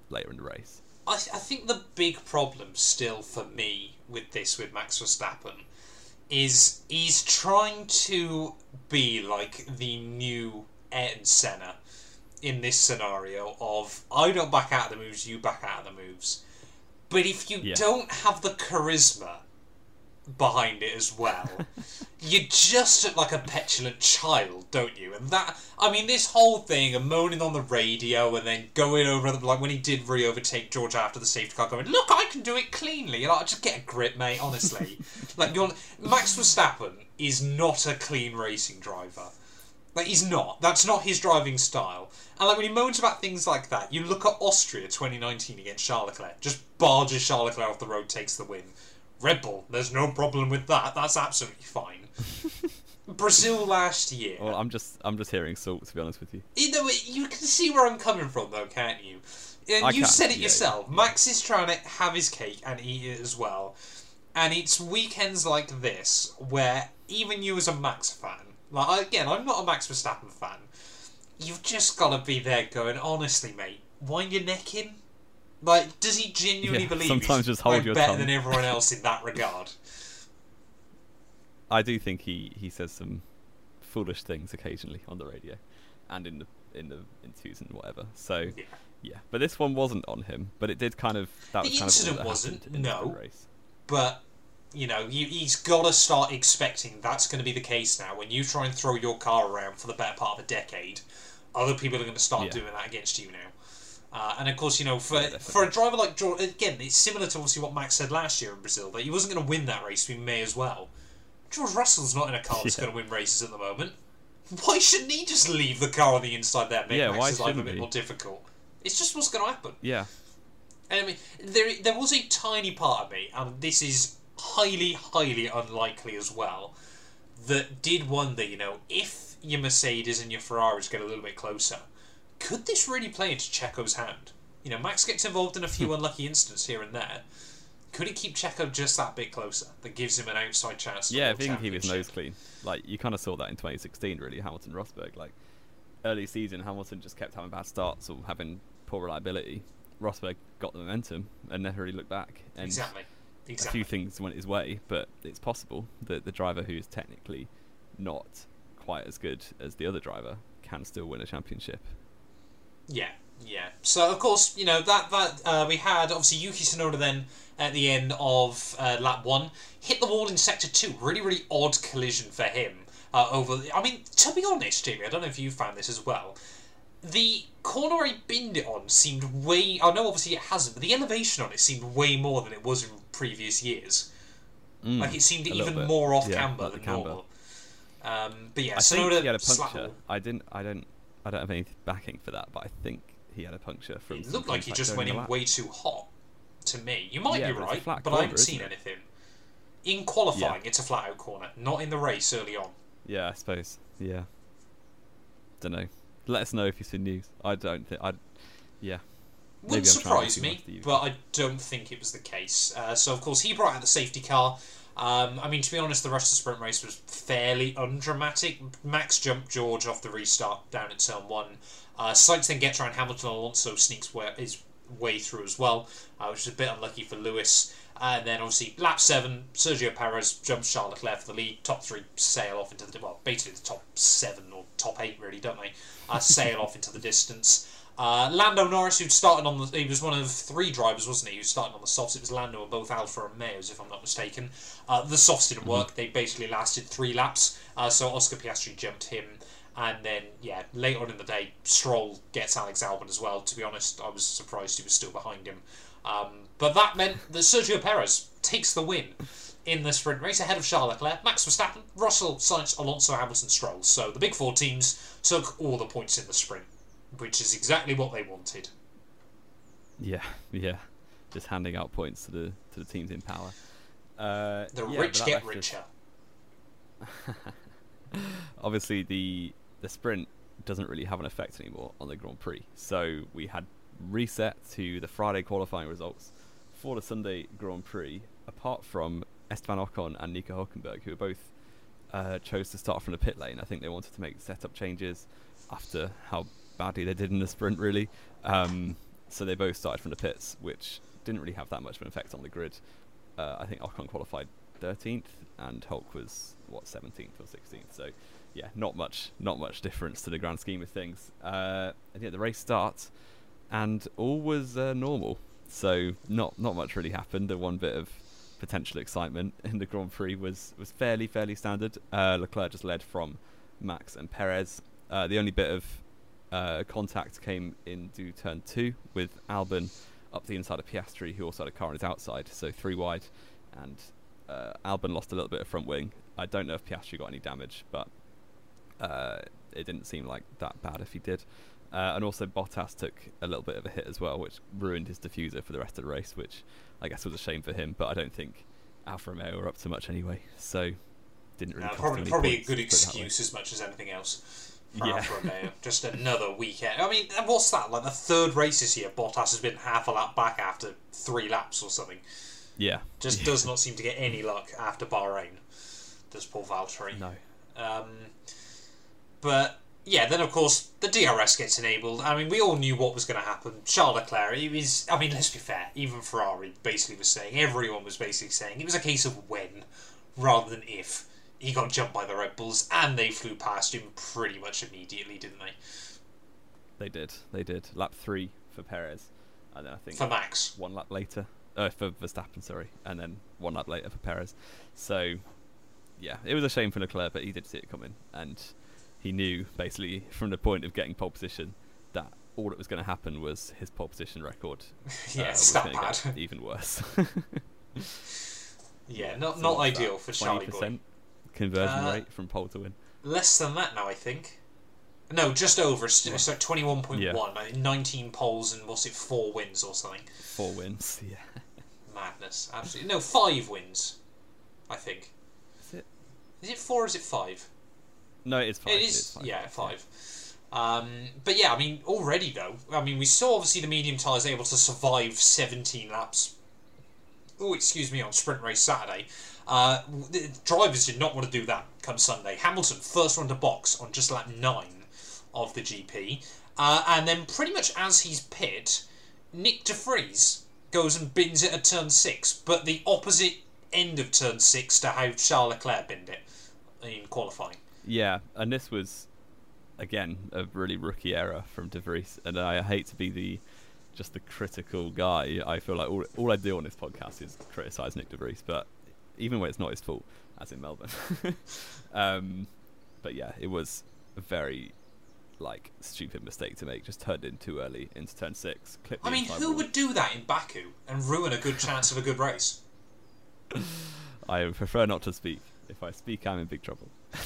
Speaker 2: later in the race.
Speaker 1: I, th- I think the big problem still for me with this with Max Verstappen is he's trying to be like the new Ayrton Senna in this scenario of I don't back out of the moves, you back out of the moves. But if you
Speaker 2: Yeah.
Speaker 1: don't have the charisma behind it as well, you just look like a petulant child, don't you? And that, I mean, this whole thing of moaning on the radio and then going over, the, like when he did re overtake George after the safety car, going, "Look, I can do it cleanly." You're like, just get a grip, mate. Honestly, like you're Max Verstappen is not a clean racing driver. Like he's not. That's not his driving style. And like when he moans about things like that, you look at Austria 2019 against Charles Leclerc, just barges Charles Leclerc off the road, takes the win. Red Bull, there's no problem with that. That's absolutely fine. Brazil last year.
Speaker 2: Well, I'm just I'm just hearing salt to be honest with you.
Speaker 1: You know, you can see where I'm coming from, though, can't you? And
Speaker 2: I
Speaker 1: you
Speaker 2: can,
Speaker 1: said it
Speaker 2: yeah,
Speaker 1: yourself.
Speaker 2: yeah.
Speaker 1: Max is trying to have his cake and eat it as well. And it's weekends like this where even you as a Max fan, like again, I'm not a Max Verstappen fan. You've just got to be there, going honestly, mate. Wind your neck in. Like, does he genuinely
Speaker 2: Yeah,
Speaker 1: believe
Speaker 2: sometimes
Speaker 1: he's
Speaker 2: just hold your
Speaker 1: better
Speaker 2: tongue.
Speaker 1: than everyone else in that regard?
Speaker 2: I do think he, he says some foolish things occasionally on the radio, and in the in the interviews and whatever. So
Speaker 1: Yeah.
Speaker 2: yeah, but this one wasn't on him. But it did kind of that
Speaker 1: The
Speaker 2: was kind
Speaker 1: incident
Speaker 2: of that
Speaker 1: wasn't,
Speaker 2: in
Speaker 1: no.
Speaker 2: race.
Speaker 1: But you know, you, he's got to start expecting that's going to be the case now. When you try and throw your car around for the better part of a decade, other people are going to start
Speaker 2: Yeah.
Speaker 1: doing that against you now. Uh, and of course, you know, for
Speaker 2: Yeah,
Speaker 1: for a driver like George, again, it's similar to obviously what Max said last year in Brazil that he wasn't going to win that race. We may as well. George Russell's not in a car that's
Speaker 2: Yeah.
Speaker 1: going to win races at the moment. Why shouldn't he just leave the car on the inside there, make
Speaker 2: Yeah,
Speaker 1: Max's life a bit
Speaker 2: he?
Speaker 1: more difficult? It's just what's going to happen.
Speaker 2: Yeah,
Speaker 1: And I mean, there there was a tiny part of me, and this is highly, highly unlikely as well, that did wonder, you know, if your Mercedes and your Ferraris get a little bit closer, could this really play into Checo's hand? You know, Max gets involved in a few hmm. unlucky incidents here and there. Could it keep Checo just that bit closer? That gives him an outside chance.
Speaker 2: Yeah. I
Speaker 1: World
Speaker 2: think he was nose clean. Like you kind of saw that in 2016, really. Hamilton Rosberg, like early season, Hamilton just kept having bad starts or having poor reliability. Rosberg got the momentum and never really looked back. And
Speaker 1: Exactly.
Speaker 2: a few things went his way, but it's possible that the driver who is technically not quite as good as the other driver can still win a championship.
Speaker 1: Yeah, yeah. So of course, you know that that uh, we had obviously Yuki Tsunoda then at the end of uh, lap one hit the wall in sector two. Really, really odd collision for him. Uh, over, I mean, to be honest, Jamie, I don't know if you found this as well. The corner I binned it on seemed way. I know obviously it hasn't, but the elevation on it seemed way more than it was in previous years.
Speaker 2: Mm,
Speaker 1: Like it seemed even
Speaker 2: bit.
Speaker 1: more off
Speaker 2: Yeah,
Speaker 1: camber than
Speaker 2: camber.
Speaker 1: normal. Um, but yeah,
Speaker 2: I think he had a puncture. I didn't. I don't. I don't have any backing for that, but I think he had a puncture from.
Speaker 1: It looked like he just went in way too hot to me. You might
Speaker 2: Yeah,
Speaker 1: be right, but I haven't seen
Speaker 2: it?
Speaker 1: anything. In qualifying, it's a flat out corner, not in the race early on.
Speaker 2: Yeah, I suppose. Yeah. Don't know. Let us know if you've seen news. I don't think. I. Yeah.
Speaker 1: Wouldn't
Speaker 2: Maybe I'm trying
Speaker 1: surprise me, but I don't think it was the case. Uh, so, of course, he brought out the safety car. Um, I mean, to be honest, the rest of the sprint race was fairly undramatic. Max jumped George off the restart down at turn one. Uh, Sainz then gets around Hamilton. and Alonso sneaks his way through as well, uh, which is a bit unlucky for Lewis. And then, obviously, lap seven, Sergio Perez jumps Charles Leclerc for the lead. Top three sail off into the well, basically the top seven or top eight, really, don't they? Uh, sail off into the distance. Uh, Lando Norris, who'd started on the, he was one of three drivers, wasn't he? Who started on the softs. It was Lando and both Alfa Romeos, if I'm not mistaken. Uh, the softs didn't work. They basically lasted three laps. Uh, so Oscar Piastri jumped him, and then yeah, later on in the day, Stroll gets Alex Albon as well. To be honest, I was surprised he was still behind him. Um, but that meant that Sergio Perez takes the win in the sprint race ahead of Charles Leclerc, Max Verstappen, Russell, Sainz, Alonso, Hamilton, Stroll. So the big four teams took all the points in the sprint, which is exactly what they wanted.
Speaker 2: Yeah. Yeah. Just handing out points to the to the teams in power. Uh,
Speaker 1: The
Speaker 2: yeah,
Speaker 1: rich get
Speaker 2: us-
Speaker 1: richer.
Speaker 2: Obviously, the the sprint doesn't really have an effect anymore on the Grand Prix. So we had reset to the Friday qualifying results for the Sunday Grand Prix. Apart from Esteban Ocon and Nico Hulkenberg, who both uh, chose to start from the pit lane. I think they wanted to make setup changes after how badly they did in the sprint, really. Um, so they both started from the pits, which didn't really have that much of an effect on the grid. Uh, I think Ocon qualified 13th, and Hulk was what 17th or 16th. So yeah, not much, not much difference to the grand scheme of things. Uh, and yeah, the race starts, and all was uh, normal. So not not much really happened. The one bit of potential excitement in the Grand Prix was was fairly fairly standard. Uh, Leclerc just led from Max and Perez. Uh, the only bit of uh, contact came into turn two with Albon up the inside of Piastri, who also had a car on his outside, so three wide, and uh, Albon lost a little bit of front wing. I don't know if Piastri got any damage, but uh, it didn't seem like that bad if he did. Uh, and also Bottas took a little bit of a hit as well, which ruined his diffuser for the rest of the race, which I guess was a shame for him. But I don't think Alfa Romeo were up to much anyway, so didn't really.
Speaker 1: No, probably probably a good
Speaker 2: put it that way.
Speaker 1: excuse as much as anything else for
Speaker 2: Yeah.
Speaker 1: Alfa Romeo. Just another weekend. I mean, what's that? Like the third race this year, Bottas has been half a lap back after three laps or something.
Speaker 2: Yeah,
Speaker 1: Just does not seem to get any luck after Bahrain. Does Paul Valtteri?
Speaker 2: no,
Speaker 1: Um, but yeah, then of course the DRS gets enabled. I mean, we all knew what was going to happen. Charles Leclerc, he was. I mean, let's be fair. Even Ferrari basically was saying. Everyone was basically saying it was a case of when, rather than if. He got jumped by the Red Bulls, and they flew past him pretty much immediately, didn't they?
Speaker 2: they did, they did. Lap three for Perez, and then I think
Speaker 1: For Max.
Speaker 2: one lap later, uh, for Verstappen, sorry, and then one lap later for Perez. So, yeah, it was a shame for Leclerc, but he did see it coming, and he knew basically from the point of getting pole position that all that was going to happen was his pole position record.
Speaker 1: yeah,
Speaker 2: uh, was
Speaker 1: that bad.
Speaker 2: get even worse.
Speaker 1: yeah, not
Speaker 2: So
Speaker 1: not ideal for Charlie Boy.
Speaker 2: 20% conversion
Speaker 1: Uh,
Speaker 2: rate from pole to win.
Speaker 1: Less than that now, I think. No, just over. It's like twenty-one point
Speaker 2: Yeah.
Speaker 1: one. Nineteen poles and what's it? Four wins or something.
Speaker 2: Four wins, yeah.
Speaker 1: Madness. Absolutely. No, five wins. I think.
Speaker 2: Is it?
Speaker 1: Is it four or is it five?
Speaker 2: No, it is five.
Speaker 1: it
Speaker 2: it
Speaker 1: is.
Speaker 2: five.
Speaker 1: yeah, five. Um, but yeah, I mean, already though. I mean, we saw obviously the medium tyres able to survive 17 laps. Oh, excuse me, on sprint race Saturday. Uh, drivers did not want to do that come Sunday. Hamilton first one to box on just lap nine of the GP, uh, and then pretty much as he's pit, Nick De Vries goes and bins it at turn six, but the opposite end of turn six to how Charles Leclerc binned it in qualifying.
Speaker 2: Yeah, and this was again a really rookie error from De Vries, and I hate to be the just the critical guy. I feel like all, all I do on this podcast is criticize Nick De Vries, but even when it's not his fault, as in Melbourne. um, but yeah, it was a very like stupid mistake to make. Just turned in too early into turn six.
Speaker 1: I mean, who
Speaker 2: wall.
Speaker 1: would do that in Baku and ruin a good chance of a good race?
Speaker 2: I prefer not to speak. If I speak, I'm in big trouble.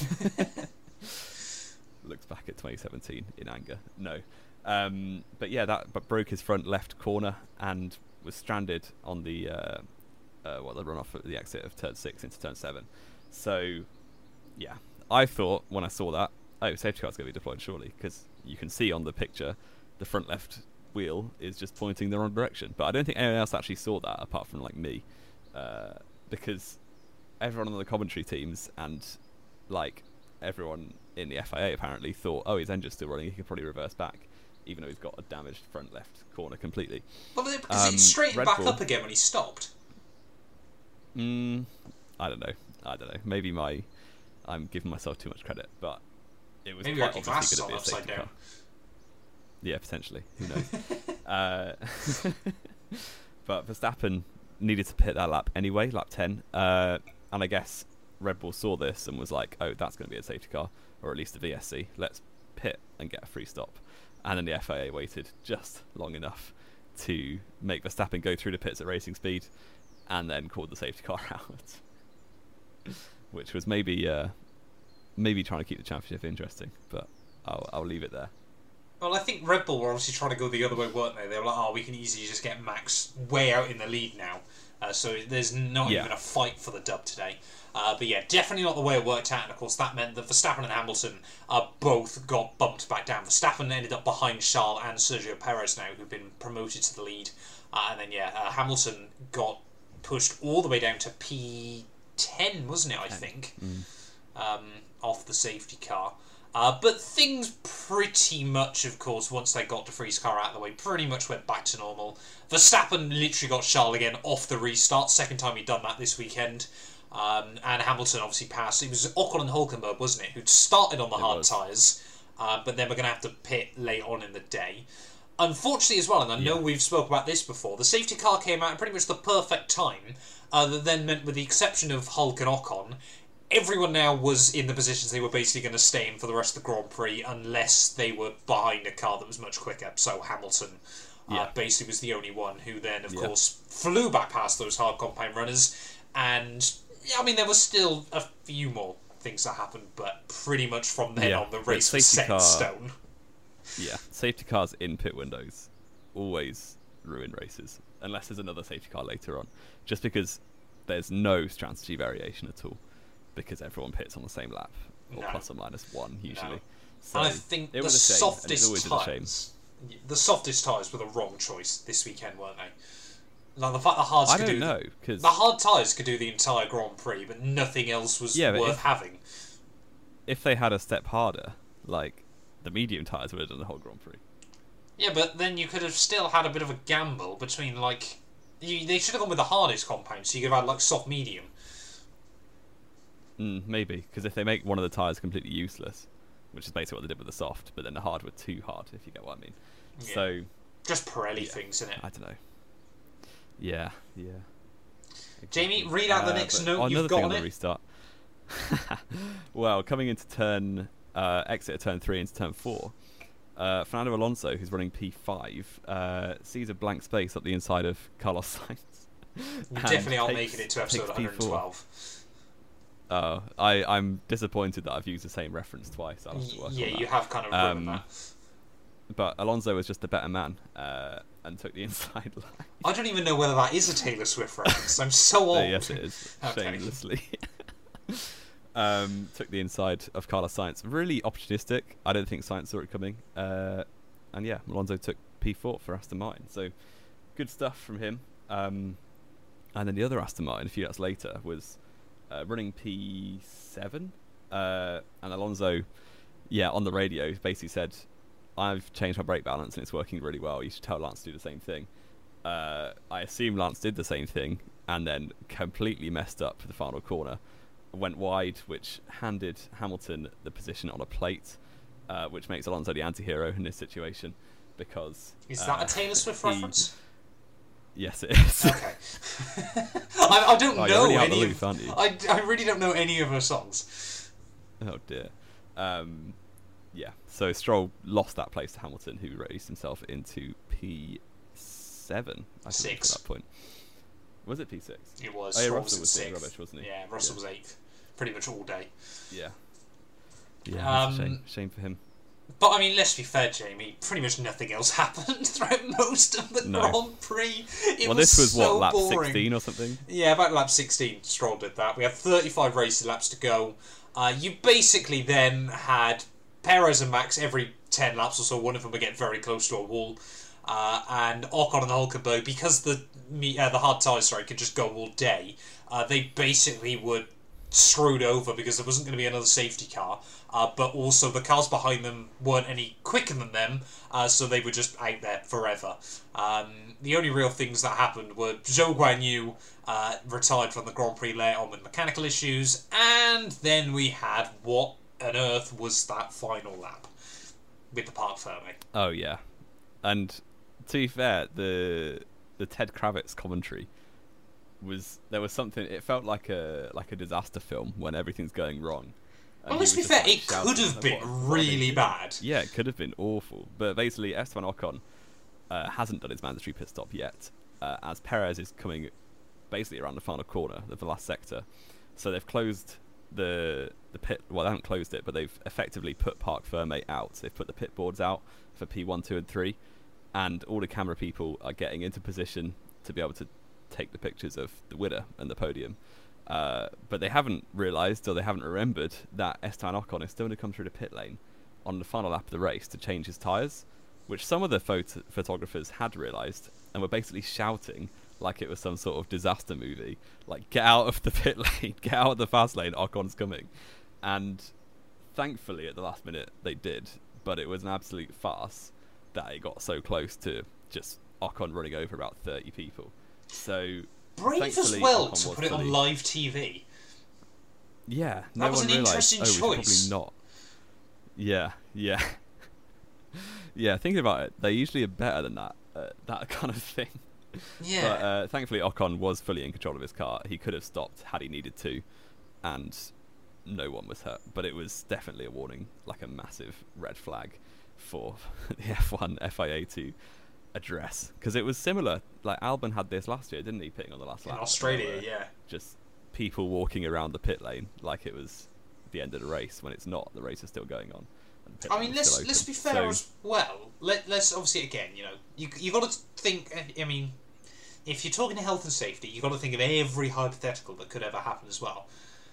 Speaker 2: Looks back at 2017 in anger. No, um, but yeah, that but broke his front left corner and was stranded on the uh, uh, what the run off at the exit of turn six into turn seven. So yeah, I thought when I saw that, oh, safety car's going to be deployed surely because you can see on the picture the front left wheel is just pointing the wrong direction. But I don't think anyone else actually saw that apart from like me, uh, because everyone on the commentary teams and like everyone in the FIA apparently thought, oh, his engine's still running, he could probably reverse back, even though he's got a damaged front left corner completely.
Speaker 1: Well, because
Speaker 2: Um,
Speaker 1: it straightened
Speaker 2: Red
Speaker 1: back
Speaker 2: Bull-
Speaker 1: up again when he stopped.
Speaker 2: Mm, I don't know. I don't know. Maybe my I'm giving myself too much credit, but it was
Speaker 1: Maybe
Speaker 2: quite obviously going to be a safety
Speaker 1: upside
Speaker 2: car. Yeah, potentially. Who knows? uh, but Verstappen needed to pit that lap anyway, lap 10. Uh, and I guess Red Bull saw this and was like, oh, that's going to be a safety car, or at least a VSC. Let's pit and get a free stop. And then the FIA waited just long enough to make Verstappen go through the pits at racing speed and then called the safety car out. Which was maybe uh, maybe trying to keep the championship interesting, but I'll, I'll leave it there.
Speaker 1: Well, I think Red Bull were obviously trying to go the other way, weren't they? They were like, oh, we can easily just get Max way out in the lead now Uh, so there's not
Speaker 2: Yeah.
Speaker 1: even a fight for the dub today. Uh, but yeah, definitely not the way it worked out. And of course, that meant that Verstappen and Hamilton uh, both got bumped back down. Verstappen ended up behind Charles and Sergio Perez now, who've been promoted to the lead. Uh, and then yeah, uh, Hamilton got pushed all the way down to P10, wasn't it? I think um, off the safety car. Uh, but things pretty much, of course, once they got De Vries's car out of the way, pretty much went back to normal. Verstappen literally got Charles again off the restart, second time he'd done that this weekend. Um, and Hamilton obviously passed. It was Ocon and Hulkenberg, wasn't it, who'd started on the hard
Speaker 2: was.
Speaker 1: tyres, uh, but then we're going to have to pit late on in the day. Unfortunately, as well, and I know
Speaker 2: Yeah.
Speaker 1: we've spoke about this before, the safety car came out at pretty much the perfect time. Uh, that then meant, with the exception of Hulk and Ocon, everyone now was in the positions they were basically going to stay in for the rest of the Grand Prix unless they were behind a car that was much quicker. So Hamilton uh,
Speaker 2: Yeah.
Speaker 1: basically was the only one who then, of
Speaker 2: Yeah.
Speaker 1: course, flew back past those hard compound runners. And I mean, there was still a few more things that happened, but pretty much from then
Speaker 2: Yeah,
Speaker 1: on, the race was set in stone.
Speaker 2: Yeah, safety cars in pit windows always ruin races, unless there's another safety car later on. Just because there's no strategy variation at all, because everyone pits on the same lap, or
Speaker 1: No.
Speaker 2: plus or minus one usually.
Speaker 1: No.
Speaker 2: So
Speaker 1: and I think
Speaker 2: it
Speaker 1: the
Speaker 2: shame,
Speaker 1: softest
Speaker 2: always is a shame.
Speaker 1: tyres, the softest tyres were the wrong choice this weekend, weren't they? Like the fact the hards
Speaker 2: I
Speaker 1: could
Speaker 2: don't
Speaker 1: do
Speaker 2: know because
Speaker 1: the hard tyres could do the entire Grand Prix, but nothing else was
Speaker 2: Yeah,
Speaker 1: worth
Speaker 2: if-
Speaker 1: having.
Speaker 2: if they had a step harder, like the medium tires would have done the whole Grand Prix.
Speaker 1: Yeah, but then you could have still had a bit of a gamble between like. You, they should have gone with the hardest compound, so you could have had like soft medium.
Speaker 2: Mm, maybe because if they make one of the tires completely useless, which is basically what they did with the soft, but then the hard were too hard, if you get what I mean.
Speaker 1: Yeah.
Speaker 2: So
Speaker 1: Just Pirelli
Speaker 2: Yeah.
Speaker 1: things, it?
Speaker 2: I don't know. Yeah, yeah.
Speaker 1: Jamie, read out the
Speaker 2: Uh,
Speaker 1: next
Speaker 2: but-
Speaker 1: note
Speaker 2: oh,
Speaker 1: you've got
Speaker 2: thing
Speaker 1: on
Speaker 2: on
Speaker 1: it.
Speaker 2: the restart. well, coming into turn uh, exit at turn three into turn four, uh, Fernando Alonso, who's running P5, uh, sees a blank space up the inside of Carlos Sainz.
Speaker 1: You definitely aren't
Speaker 2: takes-
Speaker 1: making it to episode
Speaker 2: takes P4.
Speaker 1: 112.
Speaker 2: Oh, I, I'm disappointed that I've used the same reference twice. I'll have to work
Speaker 1: Yeah, you have kind of
Speaker 2: Um,
Speaker 1: that.
Speaker 2: But Alonso was just a better man uh, and took the inside line.
Speaker 1: I don't even know whether that is a Taylor Swift reference. I'm so old.
Speaker 2: Uh, yes, it is.
Speaker 1: Okay.
Speaker 2: Shamelessly. Um, took the inside of Carlos Sainz. Really opportunistic. I don't think Sainz saw it coming. Uh, and yeah, Alonso took P4 for Aston Martin. So good stuff from him. Um, and then the other Aston Martin, a few laps later, was uh, running P7. Uh, and Alonso, yeah, on the radio, basically said, I've changed my brake balance and it's working really well. You should tell Lance to do the same thing. Uh, I assume Lance did the same thing and then completely messed up for the final corner. Went wide, which handed Hamilton the position on a plate, uh, which makes Alonso the anti-hero in this situation because
Speaker 1: Is
Speaker 2: uh,
Speaker 1: that a Taylor Swift
Speaker 2: he-
Speaker 1: reference?
Speaker 2: Yes, it is.
Speaker 1: Okay. I, I don't
Speaker 2: Oh,
Speaker 1: know
Speaker 2: the
Speaker 1: any
Speaker 2: loop,
Speaker 1: of.
Speaker 2: aren't you?
Speaker 1: I, I really don't know any of her songs.
Speaker 2: Oh dear. Um, yeah. So Stroll lost that place to Hamilton, who raised himself into P seven. I think
Speaker 1: Six.
Speaker 2: at that point. Was it P six?
Speaker 1: It was.
Speaker 2: Oh, yeah,
Speaker 1: Stroll
Speaker 2: Russell
Speaker 1: in
Speaker 2: was doing
Speaker 1: sixth.
Speaker 2: rubbish, wasn't he?
Speaker 1: Yeah, Russell
Speaker 2: Yeah.
Speaker 1: was eighth, pretty much all day.
Speaker 2: Yeah. Yeah. that's
Speaker 1: Um,
Speaker 2: shame. Shame for him.
Speaker 1: But I mean, let's be fair, Jamie. Pretty much nothing else happened throughout most of the
Speaker 2: No.
Speaker 1: Grand Prix. It
Speaker 2: well,
Speaker 1: was
Speaker 2: this was
Speaker 1: so
Speaker 2: what lap
Speaker 1: boring.
Speaker 2: sixteen or something.
Speaker 1: Yeah, about lap 16, Stroll did that. We had 35 racing laps to go. Uh, you basically then had Perez and Max every 10 laps or so, one of them would get very close to a wall. Uh, and Ocon and Hulkenberg, because the uh, the hard tyres sorry, could just go all day, uh, they basically were screwed over because there wasn't going to be another safety car. Uh, but also the cars behind them weren't any quicker than them, uh, so they were just out there forever. Um, the only real things that happened were Zhou Guanyu uh, retired from the Grand Prix later on with mechanical issues, and then we had what on earth was that final lap with the Parc Ferme.
Speaker 2: Oh yeah, and to be fair, the the Ted Kravitz commentary was there was something. It felt like a like a disaster film when everything's going wrong. And
Speaker 1: Well, let's be fair,
Speaker 2: like,
Speaker 1: it could have been
Speaker 2: what- what
Speaker 1: really
Speaker 2: doing?
Speaker 1: bad.
Speaker 2: Yeah, it could have been awful. But basically, Esteban Ocon uh, hasn't done his mandatory pit stop yet, uh, as Perez is coming basically around the final corner of the last sector. So they've closed the the pit. Well, they haven't closed it, but they've effectively put Parc Ferme out. They've put the pit boards out for P1, 2, and 3, and all the camera people are getting into position to be able to take the pictures of the winner and the podium. Uh, but they haven't realised or they haven't remembered that Esteban Ocon is still going to come through the pit lane on the final lap of the race to change his tyres, which some of the photo- photographers had realised and were basically shouting like it was some sort of disaster movie, like "Get out of the pit lane! Get out of the fast lane! Ocon's coming!" And thankfully, at the last minute, they did, but it was an absolute farce that it got so close to just Ocon running over about thirty people. So
Speaker 1: Brave as well
Speaker 2: Ocon
Speaker 1: to put it on live TV.
Speaker 2: Yeah, no
Speaker 1: was
Speaker 2: one
Speaker 1: an
Speaker 2: realised.
Speaker 1: interesting
Speaker 2: oh,
Speaker 1: choice."
Speaker 2: probably not. Yeah, yeah, yeah. Thinking about it, they usually are better than that. Uh, that kind of thing.
Speaker 1: Yeah.
Speaker 2: But uh, thankfully, Ocon was fully in control of his car. He could have stopped had he needed to, and no one was hurt. But it was definitely a warning, like a massive red flag for the F1 FIA to address because it was similar. Like Albon had this last year, didn't he? Pitting on the last
Speaker 1: in
Speaker 2: lap.
Speaker 1: Australia, yeah.
Speaker 2: Just people walking around the pit lane like it was the end of the race when it's not. The race is still going on. and the pit
Speaker 1: I mean, let's let's be fair
Speaker 2: So-
Speaker 1: as well. Let let's obviously again, you know, you you got to think. I mean, if you're talking to health and safety, you have got to think of every hypothetical that could ever happen as well.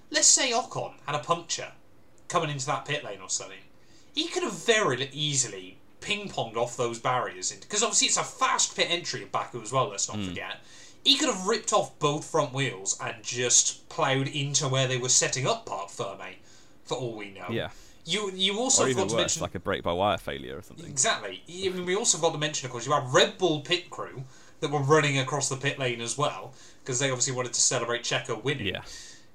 Speaker 1: Let's say Ocon had a puncture coming into that pit lane or something. He could have very easily ping ponged off those barriers because obviously it's a fast pit entry of Baku as well. Let's not
Speaker 2: Hmm.
Speaker 1: forget. He could have ripped off both front wheels and just ploughed into where they were setting up Parc Ferme, for all we know.
Speaker 2: yeah,
Speaker 1: You you also
Speaker 2: or
Speaker 1: forgot to
Speaker 2: worse,
Speaker 1: mention
Speaker 2: like a brake by wire failure or something.
Speaker 1: Exactly. I mean, we also got to mention, of course, you had Red Bull pit crew that were running across the pit lane as well because they obviously wanted to celebrate Checo winning.
Speaker 2: Yeah.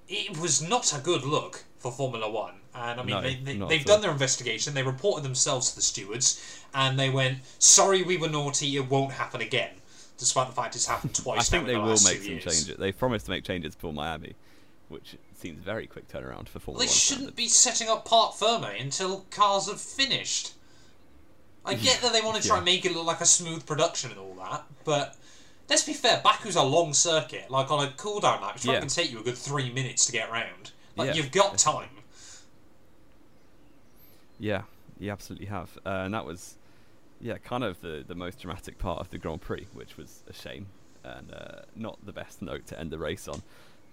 Speaker 1: It was not a good look for Formula One, and I mean,
Speaker 2: No,
Speaker 1: they, they,
Speaker 2: all.
Speaker 1: done their investigation. They reported themselves to the stewards, and they went, "Sorry, we were naughty. It won't happen again." Despite the fact it's happened twice.
Speaker 2: I
Speaker 1: think
Speaker 2: they
Speaker 1: the
Speaker 2: will make some
Speaker 1: years.
Speaker 2: changes. They've promised to make changes for Miami, which seems very quick turnaround for Formula
Speaker 1: They shouldn't be setting up Parc Ferme until cars have finished. I get that they want to try
Speaker 2: Yeah.
Speaker 1: and make it look like a smooth production and all that, but let's be fair, Baku's a long circuit. Like on a cooldown lap, it's probably
Speaker 2: Yeah.
Speaker 1: going to take you a good three minutes to get round. Like
Speaker 2: Yeah,
Speaker 1: you've got time.
Speaker 2: Yeah, you absolutely have, uh, and that was, yeah, kind of the the most dramatic part of the Grand Prix, which was a shame and uh, not the best note to end the race on.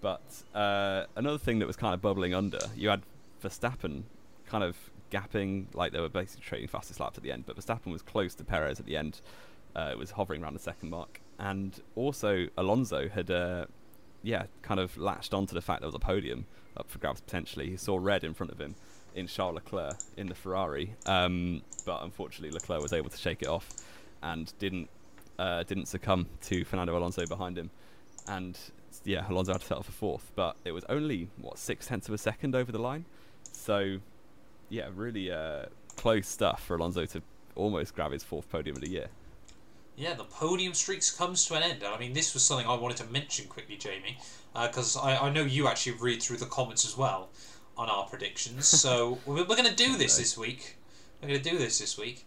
Speaker 2: But uh, another thing that was kind of bubbling under, you had Verstappen kind of gapping, like they were basically trading fastest laps at the end, but Verstappen was close to Perez at the end. Uh, it was hovering around the second mark, and also Alonso had, uh, yeah, kind of latched onto the fact there was a podium up for grabs potentially. He saw red in front of him in Charles Leclerc in the Ferrari, um, but unfortunately Leclerc was able to shake it off and didn't uh, didn't succumb to Fernando Alonso behind him, and yeah, Alonso had to settle for fourth, but it was only what six tenths of a second over the line, so yeah, really uh, close stuff for Alonso to almost grab his fourth podium of the year.
Speaker 1: Yeah, the podium streaks comes to an end. I mean, this was something I wanted to mention quickly, Jamie, because I, I know you actually read through the comments as well on our predictions. so we're, we're going to do this this week. We're going to do this this week.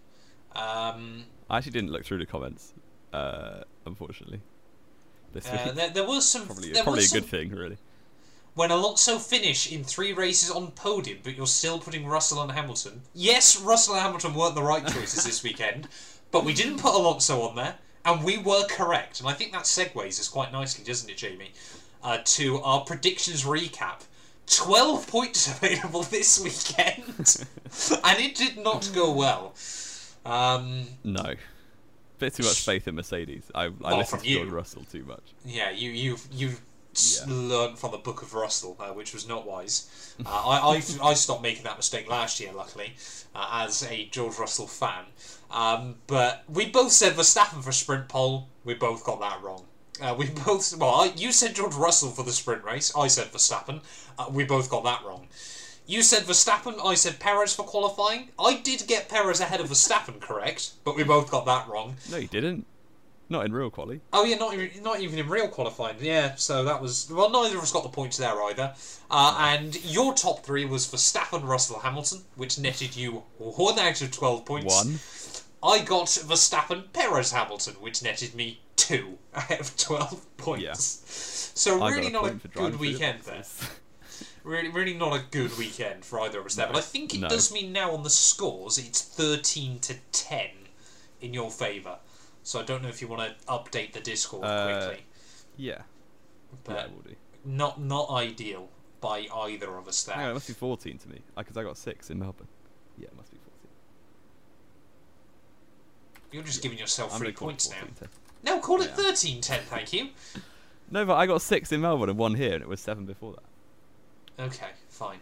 Speaker 1: Um,
Speaker 2: I actually didn't look through the comments, uh, unfortunately. This
Speaker 1: uh,
Speaker 2: week,
Speaker 1: there, there was some.
Speaker 2: probably
Speaker 1: there
Speaker 2: probably a
Speaker 1: was some,
Speaker 2: good thing, really.
Speaker 1: When Alonso finish in three races on podium, but you're still putting Russell and Hamilton. Yes, Russell and Hamilton weren't the right choices this weekend, but we didn't put Alonso on there, and we were correct. And I think that segues us quite nicely, doesn't it, Jamie? Uh, to our predictions recap. 12 points available this weekend, and it did not go well. Um,
Speaker 2: No. Bit too much faith in Mercedes. I, I listened to George. Russell too much.
Speaker 1: Yeah, you you you s
Speaker 2: Yeah.
Speaker 1: learned from the Book of Russell, uh, which was not wise. Uh, I, I I stopped making that mistake last year, luckily, uh, as a George Russell fan. Um, but we both said Verstappen for sprint pole. We both got that wrong. Uh, we both well, I, you said George Russell for the sprint race. I said Verstappen. Uh, we both got that wrong. You said Verstappen. I said Perez for qualifying. I did get Perez ahead of Verstappen, correct? But we both got that wrong.
Speaker 2: No, you didn't. Not in real quali.
Speaker 1: Oh yeah, not even not even in real qualifying. Yeah, so that was well. Neither of us got the points there either. Uh, and your top three was Verstappen, Russell, Hamilton, which netted you one out of twelve points.
Speaker 2: One.
Speaker 1: I got Verstappen, Perez, Hamilton, which netted me two out of twelve points.
Speaker 2: Yeah.
Speaker 1: So
Speaker 2: I
Speaker 1: really
Speaker 2: a
Speaker 1: not a
Speaker 2: point for driving
Speaker 1: good weekend there. Really, really not a good weekend for either of us there. But I think it
Speaker 2: No.
Speaker 1: does mean now on the scores it's thirteen to ten in your favour. So I don't know if you want to update the Discord
Speaker 2: Uh,
Speaker 1: quickly.
Speaker 2: Yeah,
Speaker 1: but
Speaker 2: yeah,
Speaker 1: not not ideal by either of us there.
Speaker 2: Hang on, it must be 14 to me because I got six in Melbourne. Yeah, it must be 14.
Speaker 1: You're just giving yourself
Speaker 2: I'm
Speaker 1: three points now.
Speaker 2: 10.
Speaker 1: No, call it
Speaker 2: Yeah.
Speaker 1: thirteen ten. Thank you.
Speaker 2: No, but I got six in Melbourne and one here, and it was seven before that.
Speaker 1: Okay, fine.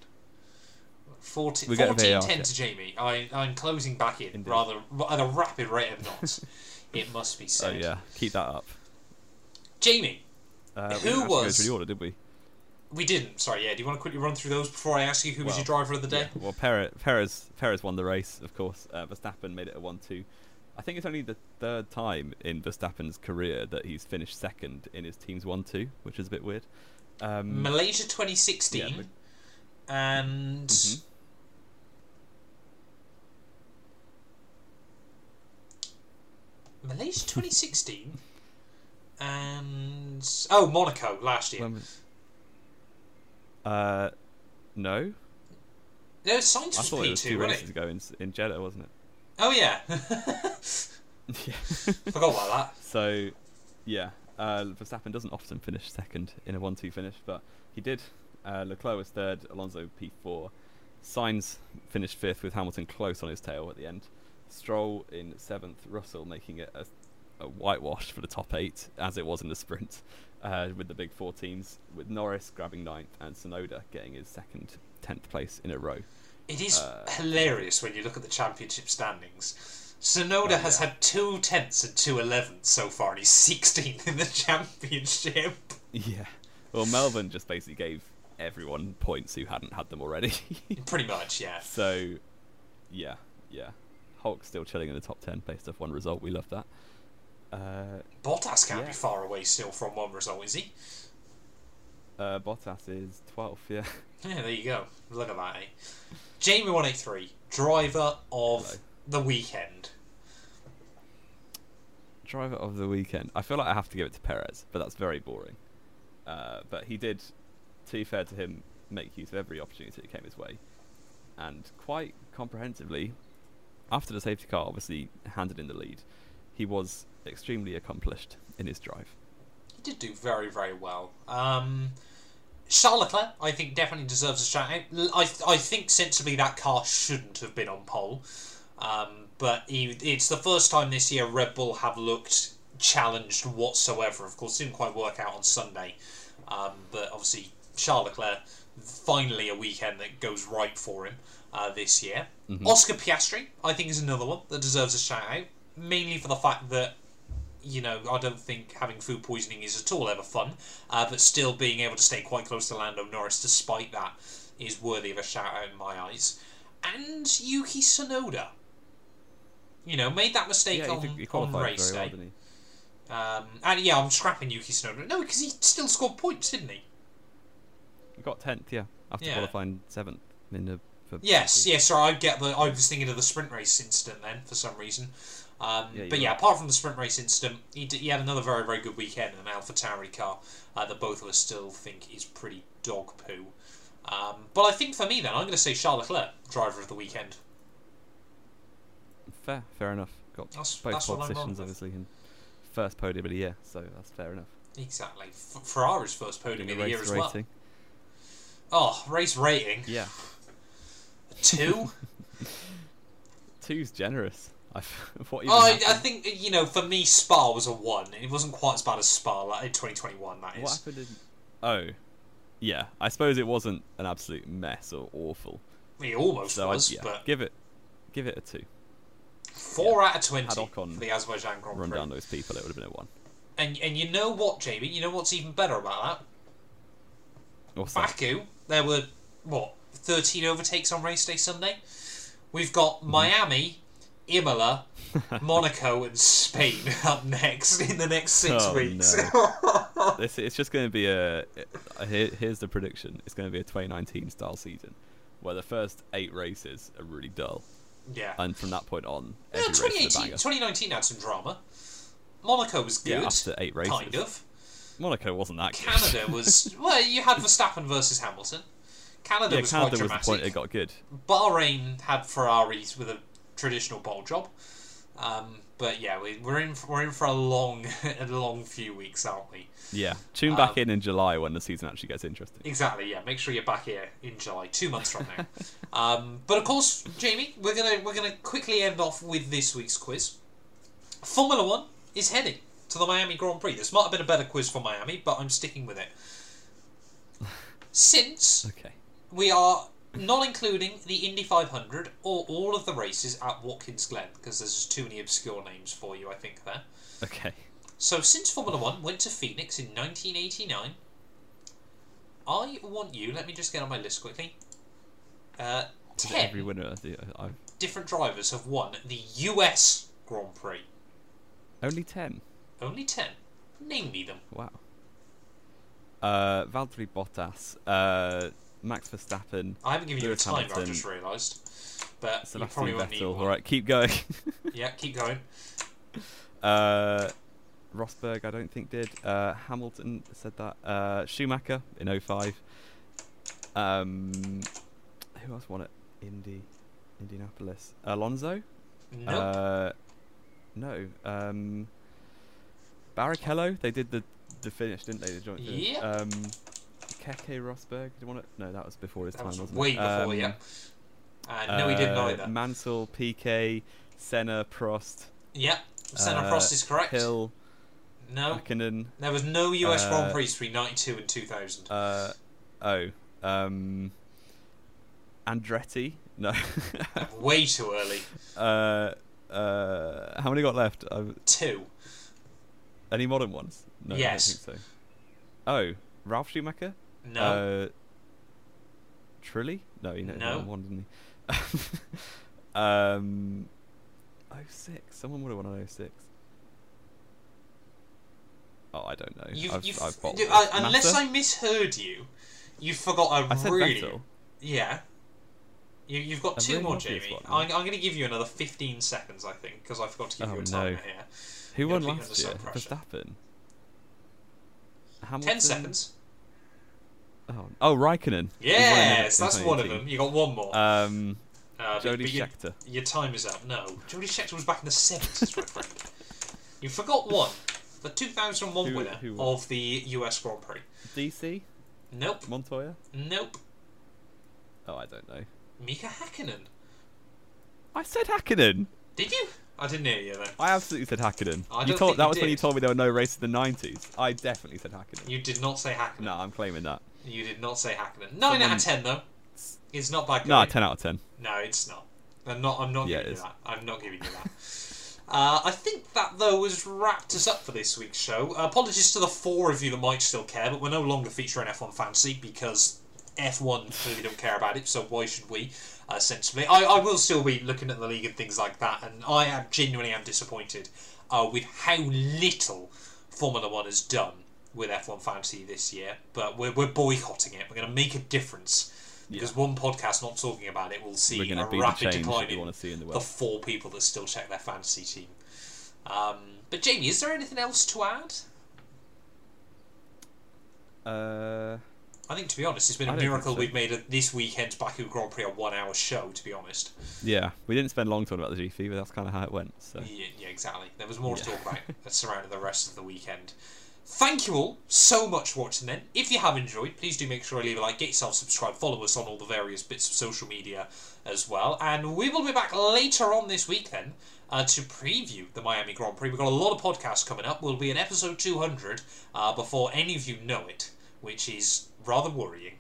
Speaker 1: 14,
Speaker 2: We get
Speaker 1: 14
Speaker 2: VAR
Speaker 1: 10
Speaker 2: check.
Speaker 1: to Jamie. I, I'm closing back in
Speaker 2: Indeed.
Speaker 1: rather at a rapid rate of knots. it must be
Speaker 2: Oh yeah, keep that up.
Speaker 1: Jamie,
Speaker 2: Uh,
Speaker 1: Who
Speaker 2: didn't actually go
Speaker 1: was-
Speaker 2: through the order, did we?
Speaker 1: we didn't. Sorry, yeah. Do you want to quickly run through those before I ask you who was your driver of the day?
Speaker 2: Yeah, well, Perez, Perez, Perez won the race, of course. Uh, Verstappen made it a one-two. I think it's only the third time in Verstappen's career that he's finished second in his team's one-two, which is a bit weird. Um,
Speaker 1: Malaysia 2016
Speaker 2: yeah,
Speaker 1: and
Speaker 2: Mhm.
Speaker 1: Malaysia 2016 and oh Monaco last year.
Speaker 2: was- uh, no,
Speaker 1: No, Sainz
Speaker 2: I
Speaker 1: was
Speaker 2: thought it was
Speaker 1: P2,
Speaker 2: two races ago in, in Jeddah, wasn't it?
Speaker 1: Oh yeah,
Speaker 2: yeah.
Speaker 1: forgot about that.
Speaker 2: So, yeah, uh, Verstappen doesn't often finish second in a one-two finish, but he did. Uh, Leclerc was third, Alonso P4. Sainz finished fifth with Hamilton close on his tail at the end. Stroll in seventh, Russell making it a, a whitewash for the top eight, as it was in the sprint, uh, with the big four teams, with Norris grabbing ninth and Tsunoda getting his second, tenth place in a row.
Speaker 1: It is
Speaker 2: Uh,
Speaker 1: hilarious when you look at the championship standings. Tsunoda
Speaker 2: Oh,
Speaker 1: has
Speaker 2: yeah.
Speaker 1: had two tenths and two elevenths so far, and he's 16th in the championship.
Speaker 2: Yeah. Well, Melbourne just basically gave everyone points who hadn't had them already.
Speaker 1: Pretty much, yeah.
Speaker 2: So, yeah, yeah. Hulk's still chilling in the top 10 based off one result. We love that. Uh,
Speaker 1: Bottas can't
Speaker 2: Yeah.
Speaker 1: be far away still from one result, is he?
Speaker 2: uh, Bottas is 12th, yeah.
Speaker 1: Yeah, there you go. Look at that, eh? Jamie 183, driver of
Speaker 2: Hello.
Speaker 1: the weekend.
Speaker 2: Driver of the weekend. I feel like I have to give it to Perez, but that's very boring. Uh, but he did, to be fair to him, make use of every opportunity that came his way. And quite comprehensively, after the safety car obviously handed in the lead, he was extremely accomplished in his drive.
Speaker 1: He did do very, very well. Um, Charles Leclerc, I think, definitely deserves a shout out. I, I think sensibly that car shouldn't have been on pole. Um, but he, it's the first time this year Red Bull have looked challenged whatsoever. Of course, didn't quite work out on Sunday. Um, but obviously, Charles Leclerc, finally a weekend that goes right for him uh, this year.
Speaker 2: Mhm.
Speaker 1: Oscar Piastri, I think, is another one that deserves a shout out. Mainly for the fact that you know, I don't think having food poisoning is at all ever fun, uh, but still being able to stay quite close to Lando Norris despite that is worthy of a shout out in my eyes. And Yuki Tsunoda. You know, made that mistake
Speaker 2: yeah,
Speaker 1: on,
Speaker 2: he,
Speaker 1: on race
Speaker 2: very well,
Speaker 1: day. um, and yeah, I'm scrapping Yuki Tsunoda. No, because he still scored points, didn't he?
Speaker 2: He got 10th, yeah, after
Speaker 1: Yeah.
Speaker 2: qualifying 7th in the.
Speaker 1: Yes, yes. Sorry, I get the. I was thinking of the sprint race incident then for some reason. Um,
Speaker 2: Yeah,
Speaker 1: but yeah,
Speaker 2: right.
Speaker 1: apart from the sprint race incident, he, d- he had another very very good weekend in an AlphaTauri car uh, that both of us still think is pretty dog poo. Um, but I think for me then, I'm going to say Charles Leclerc, driver of the weekend.
Speaker 2: Fair, fair enough. Got
Speaker 1: That's,
Speaker 2: both
Speaker 1: that's
Speaker 2: pole
Speaker 1: what I'm wrong
Speaker 2: positions, obviously, in first podium of the year, so that's fair enough.
Speaker 1: Exactly. F- Ferrari's first podium of
Speaker 2: the
Speaker 1: the year as well.
Speaker 2: rating.
Speaker 1: Oh, race rating
Speaker 2: Yeah,
Speaker 1: two.
Speaker 2: two's generous. I what even
Speaker 1: oh, I, I think you know for me Spa was a one. It wasn't quite as bad as Spa like, in 2021. That is.
Speaker 2: What happened in? Oh, yeah. I suppose it wasn't an absolute mess or awful.
Speaker 1: It almost
Speaker 2: So
Speaker 1: was,
Speaker 2: yeah,
Speaker 1: but
Speaker 2: give it, give it a two.
Speaker 1: four out of twenty
Speaker 2: Had Ocon
Speaker 1: for the Azerbaijan Grand
Speaker 2: Run
Speaker 1: Prix.
Speaker 2: down those people, it would have been a one.
Speaker 1: And and you know what, Jamie? You know what's even better about that?
Speaker 2: What's that?
Speaker 1: Baku, there were what thirteen overtakes on race day Sunday. We've got
Speaker 2: Mm-hmm.
Speaker 1: Miami, Imola, Monaco, and Spain up next in the next six
Speaker 2: Oh,
Speaker 1: weeks.
Speaker 2: This it's just going to be a. Here, here's the prediction. It's going to be a 2019 style season, where the first eight races are really dull,
Speaker 1: yeah.
Speaker 2: and from that point on,
Speaker 1: Yeah,
Speaker 2: every race is a
Speaker 1: 2018, 2019 had some drama. Monaco was good,
Speaker 2: Yeah, after eight races.
Speaker 1: kind of.
Speaker 2: Monaco wasn't that good.
Speaker 1: Canada was well. You had Verstappen versus Hamilton. Canada
Speaker 2: yeah,
Speaker 1: was
Speaker 2: Canada
Speaker 1: quite
Speaker 2: was the
Speaker 1: dramatic.
Speaker 2: point it got good.
Speaker 1: Bahrain had Ferraris with a traditional pole job. Um, but yeah, we, we're in for, we're in for a long a long few weeks, aren't we?
Speaker 2: Yeah, tune back
Speaker 1: Um,
Speaker 2: in in July when the season actually gets interesting.
Speaker 1: Exactly. Yeah. Make sure you're back here in July, two months from now. um, but of course, Jamie, we're gonna we're gonna quickly end off with this week's quiz. Formula One is heading to the Miami Grand Prix. This might have been a better quiz for Miami, but I'm sticking with it. Since
Speaker 2: Okay.
Speaker 1: we are not including the Indy 500 or all of the races at Watkins Glen because there's just too many obscure names for you, I think there.
Speaker 2: Okay.
Speaker 1: So, since Formula One went to Phoenix in 1989, I want you. Let me just get on my list quickly. Uh, ten
Speaker 2: Every winner. I think- I've
Speaker 1: different drivers have won the US Grand Prix.
Speaker 2: only ten.
Speaker 1: Only ten. Name me them.
Speaker 2: Wow. Uh, Valtteri Bottas, uh, Max Verstappen,
Speaker 1: I haven't given you a
Speaker 2: Lewis
Speaker 1: time. I've just realised. But you
Speaker 2: Sebastian
Speaker 1: probably won't need one.
Speaker 2: All right, keep going.
Speaker 1: Yeah, keep going.
Speaker 2: uh, Rosberg, I don't think did. Uh, Hamilton said that. Uh, Schumacher in 05. Um, who else won it? Indy, Indianapolis. Alonso.
Speaker 1: Nope.
Speaker 2: Uh, no. Um, Barrichello. They did the the finish, didn't they? The joint.
Speaker 1: Yep.
Speaker 2: Um, Keke Rosberg. Did you want it? No, that was before his
Speaker 1: that
Speaker 2: time,
Speaker 1: was
Speaker 2: wasn't
Speaker 1: way
Speaker 2: it?
Speaker 1: before
Speaker 2: Um,
Speaker 1: you. Uh, no, he didn't
Speaker 2: uh,
Speaker 1: either.
Speaker 2: Mansell, Piquet, Senna, Prost,
Speaker 1: Yep. Senna
Speaker 2: uh,
Speaker 1: Prost is correct.
Speaker 2: Hill,
Speaker 1: No.
Speaker 2: Hakkinen.
Speaker 1: There was no US Grand
Speaker 2: Uh,
Speaker 1: Prix between 92 and 2000.
Speaker 2: Uh, oh, um, Andretti. No.
Speaker 1: Way too early.
Speaker 2: uh, uh, how many got left? Uh,
Speaker 1: Two.
Speaker 2: any modern ones? No,
Speaker 1: Yes.
Speaker 2: I don't think so. Oh, Ralf Schumacher.
Speaker 1: No.
Speaker 2: Uh, Trulli? No, he never
Speaker 1: No.
Speaker 2: one, didn't he? um, 06. Someone would have won on 06. Oh, I don't know.
Speaker 1: You've,
Speaker 2: I've,
Speaker 1: you've,
Speaker 2: I've
Speaker 1: you, unless I misheard you, you forgot a
Speaker 2: I said
Speaker 1: really.
Speaker 2: Battle.
Speaker 1: Yeah. You, you've got
Speaker 2: A
Speaker 1: two
Speaker 2: really
Speaker 1: more, Jamie.
Speaker 2: one.
Speaker 1: I'm, I'm going to give you another 15 seconds, I think, because I forgot to give
Speaker 2: Oh,
Speaker 1: you a
Speaker 2: no.
Speaker 1: timer here.
Speaker 2: Who
Speaker 1: You're
Speaker 2: won last year? Verstappen. Hamilton.
Speaker 1: 10 seconds.
Speaker 2: Oh, oh Raikkonen. He won in
Speaker 1: Yes, that's one of them. You got one more.
Speaker 2: Um,
Speaker 1: Uh,
Speaker 2: Jody
Speaker 1: but your,
Speaker 2: Scheckter.
Speaker 1: your time is up. No. Jody Scheckter was back in the 70s, my friend. You forgot one. The 2001
Speaker 2: Who-
Speaker 1: winner
Speaker 2: who
Speaker 1: of the US Grand Prix.
Speaker 2: DC.
Speaker 1: Nope.
Speaker 2: Montoya.
Speaker 1: Nope.
Speaker 2: Oh, I don't know.
Speaker 1: Mika Hakkinen.
Speaker 2: I said Hakkinen.
Speaker 1: Did you? I didn't hear you then.
Speaker 2: I absolutely said Hakkinen.
Speaker 1: I
Speaker 2: you told that
Speaker 1: you
Speaker 2: was when you told me there were no races in the nineties. I definitely said Hakkinen.
Speaker 1: You did not say Hakkinen.
Speaker 2: No, I'm claiming that.
Speaker 1: You did not say Hakkinen. Nine out of ten though. It's not bad.
Speaker 2: No, ten out of ten.
Speaker 1: No, it's not. I'm not. I'm not
Speaker 2: Yeah,
Speaker 1: giving you that. I'm not giving you that. uh, I think that though has wrapped us up for this week's show. Uh, apologies to the four of you that might still care, but we're no longer featuring F1 Fantasy because F1 clearly don't care about it. So why should we? Uh, sensibly, I, I will still be looking at the league and things like that, and I am genuinely am disappointed uh, with how little Formula One has done with F1 Fantasy this year. But we're, we're boycotting it. We're going to make a difference. Because one podcast not talking about it will see a rapid decline in
Speaker 2: see in the
Speaker 1: the four people that still check their fantasy team. Um, but Jamie, is there anything else to add?
Speaker 2: Uh,
Speaker 1: I think, to be honest, it's been a miracle
Speaker 2: so.
Speaker 1: we've made a, this weekend's Baku Grand Prix a one-hour show. To be honest,
Speaker 2: yeah, we didn't spend long talking about the GP, but that's kind of how it went. So
Speaker 1: yeah, yeah, exactly. There was more to talk about that surrounded the rest of the weekend. Thank you all so much for watching. Then, if you have enjoyed, please do make sure to leave a like, get yourself subscribed, follow us on all the various bits of social media as well, and we will be back later on this week then. Uh, to preview the Miami Grand Prix, we've got a lot of podcasts coming up. We'll be in episode 200 uh, before any of you know it, which is rather worrying.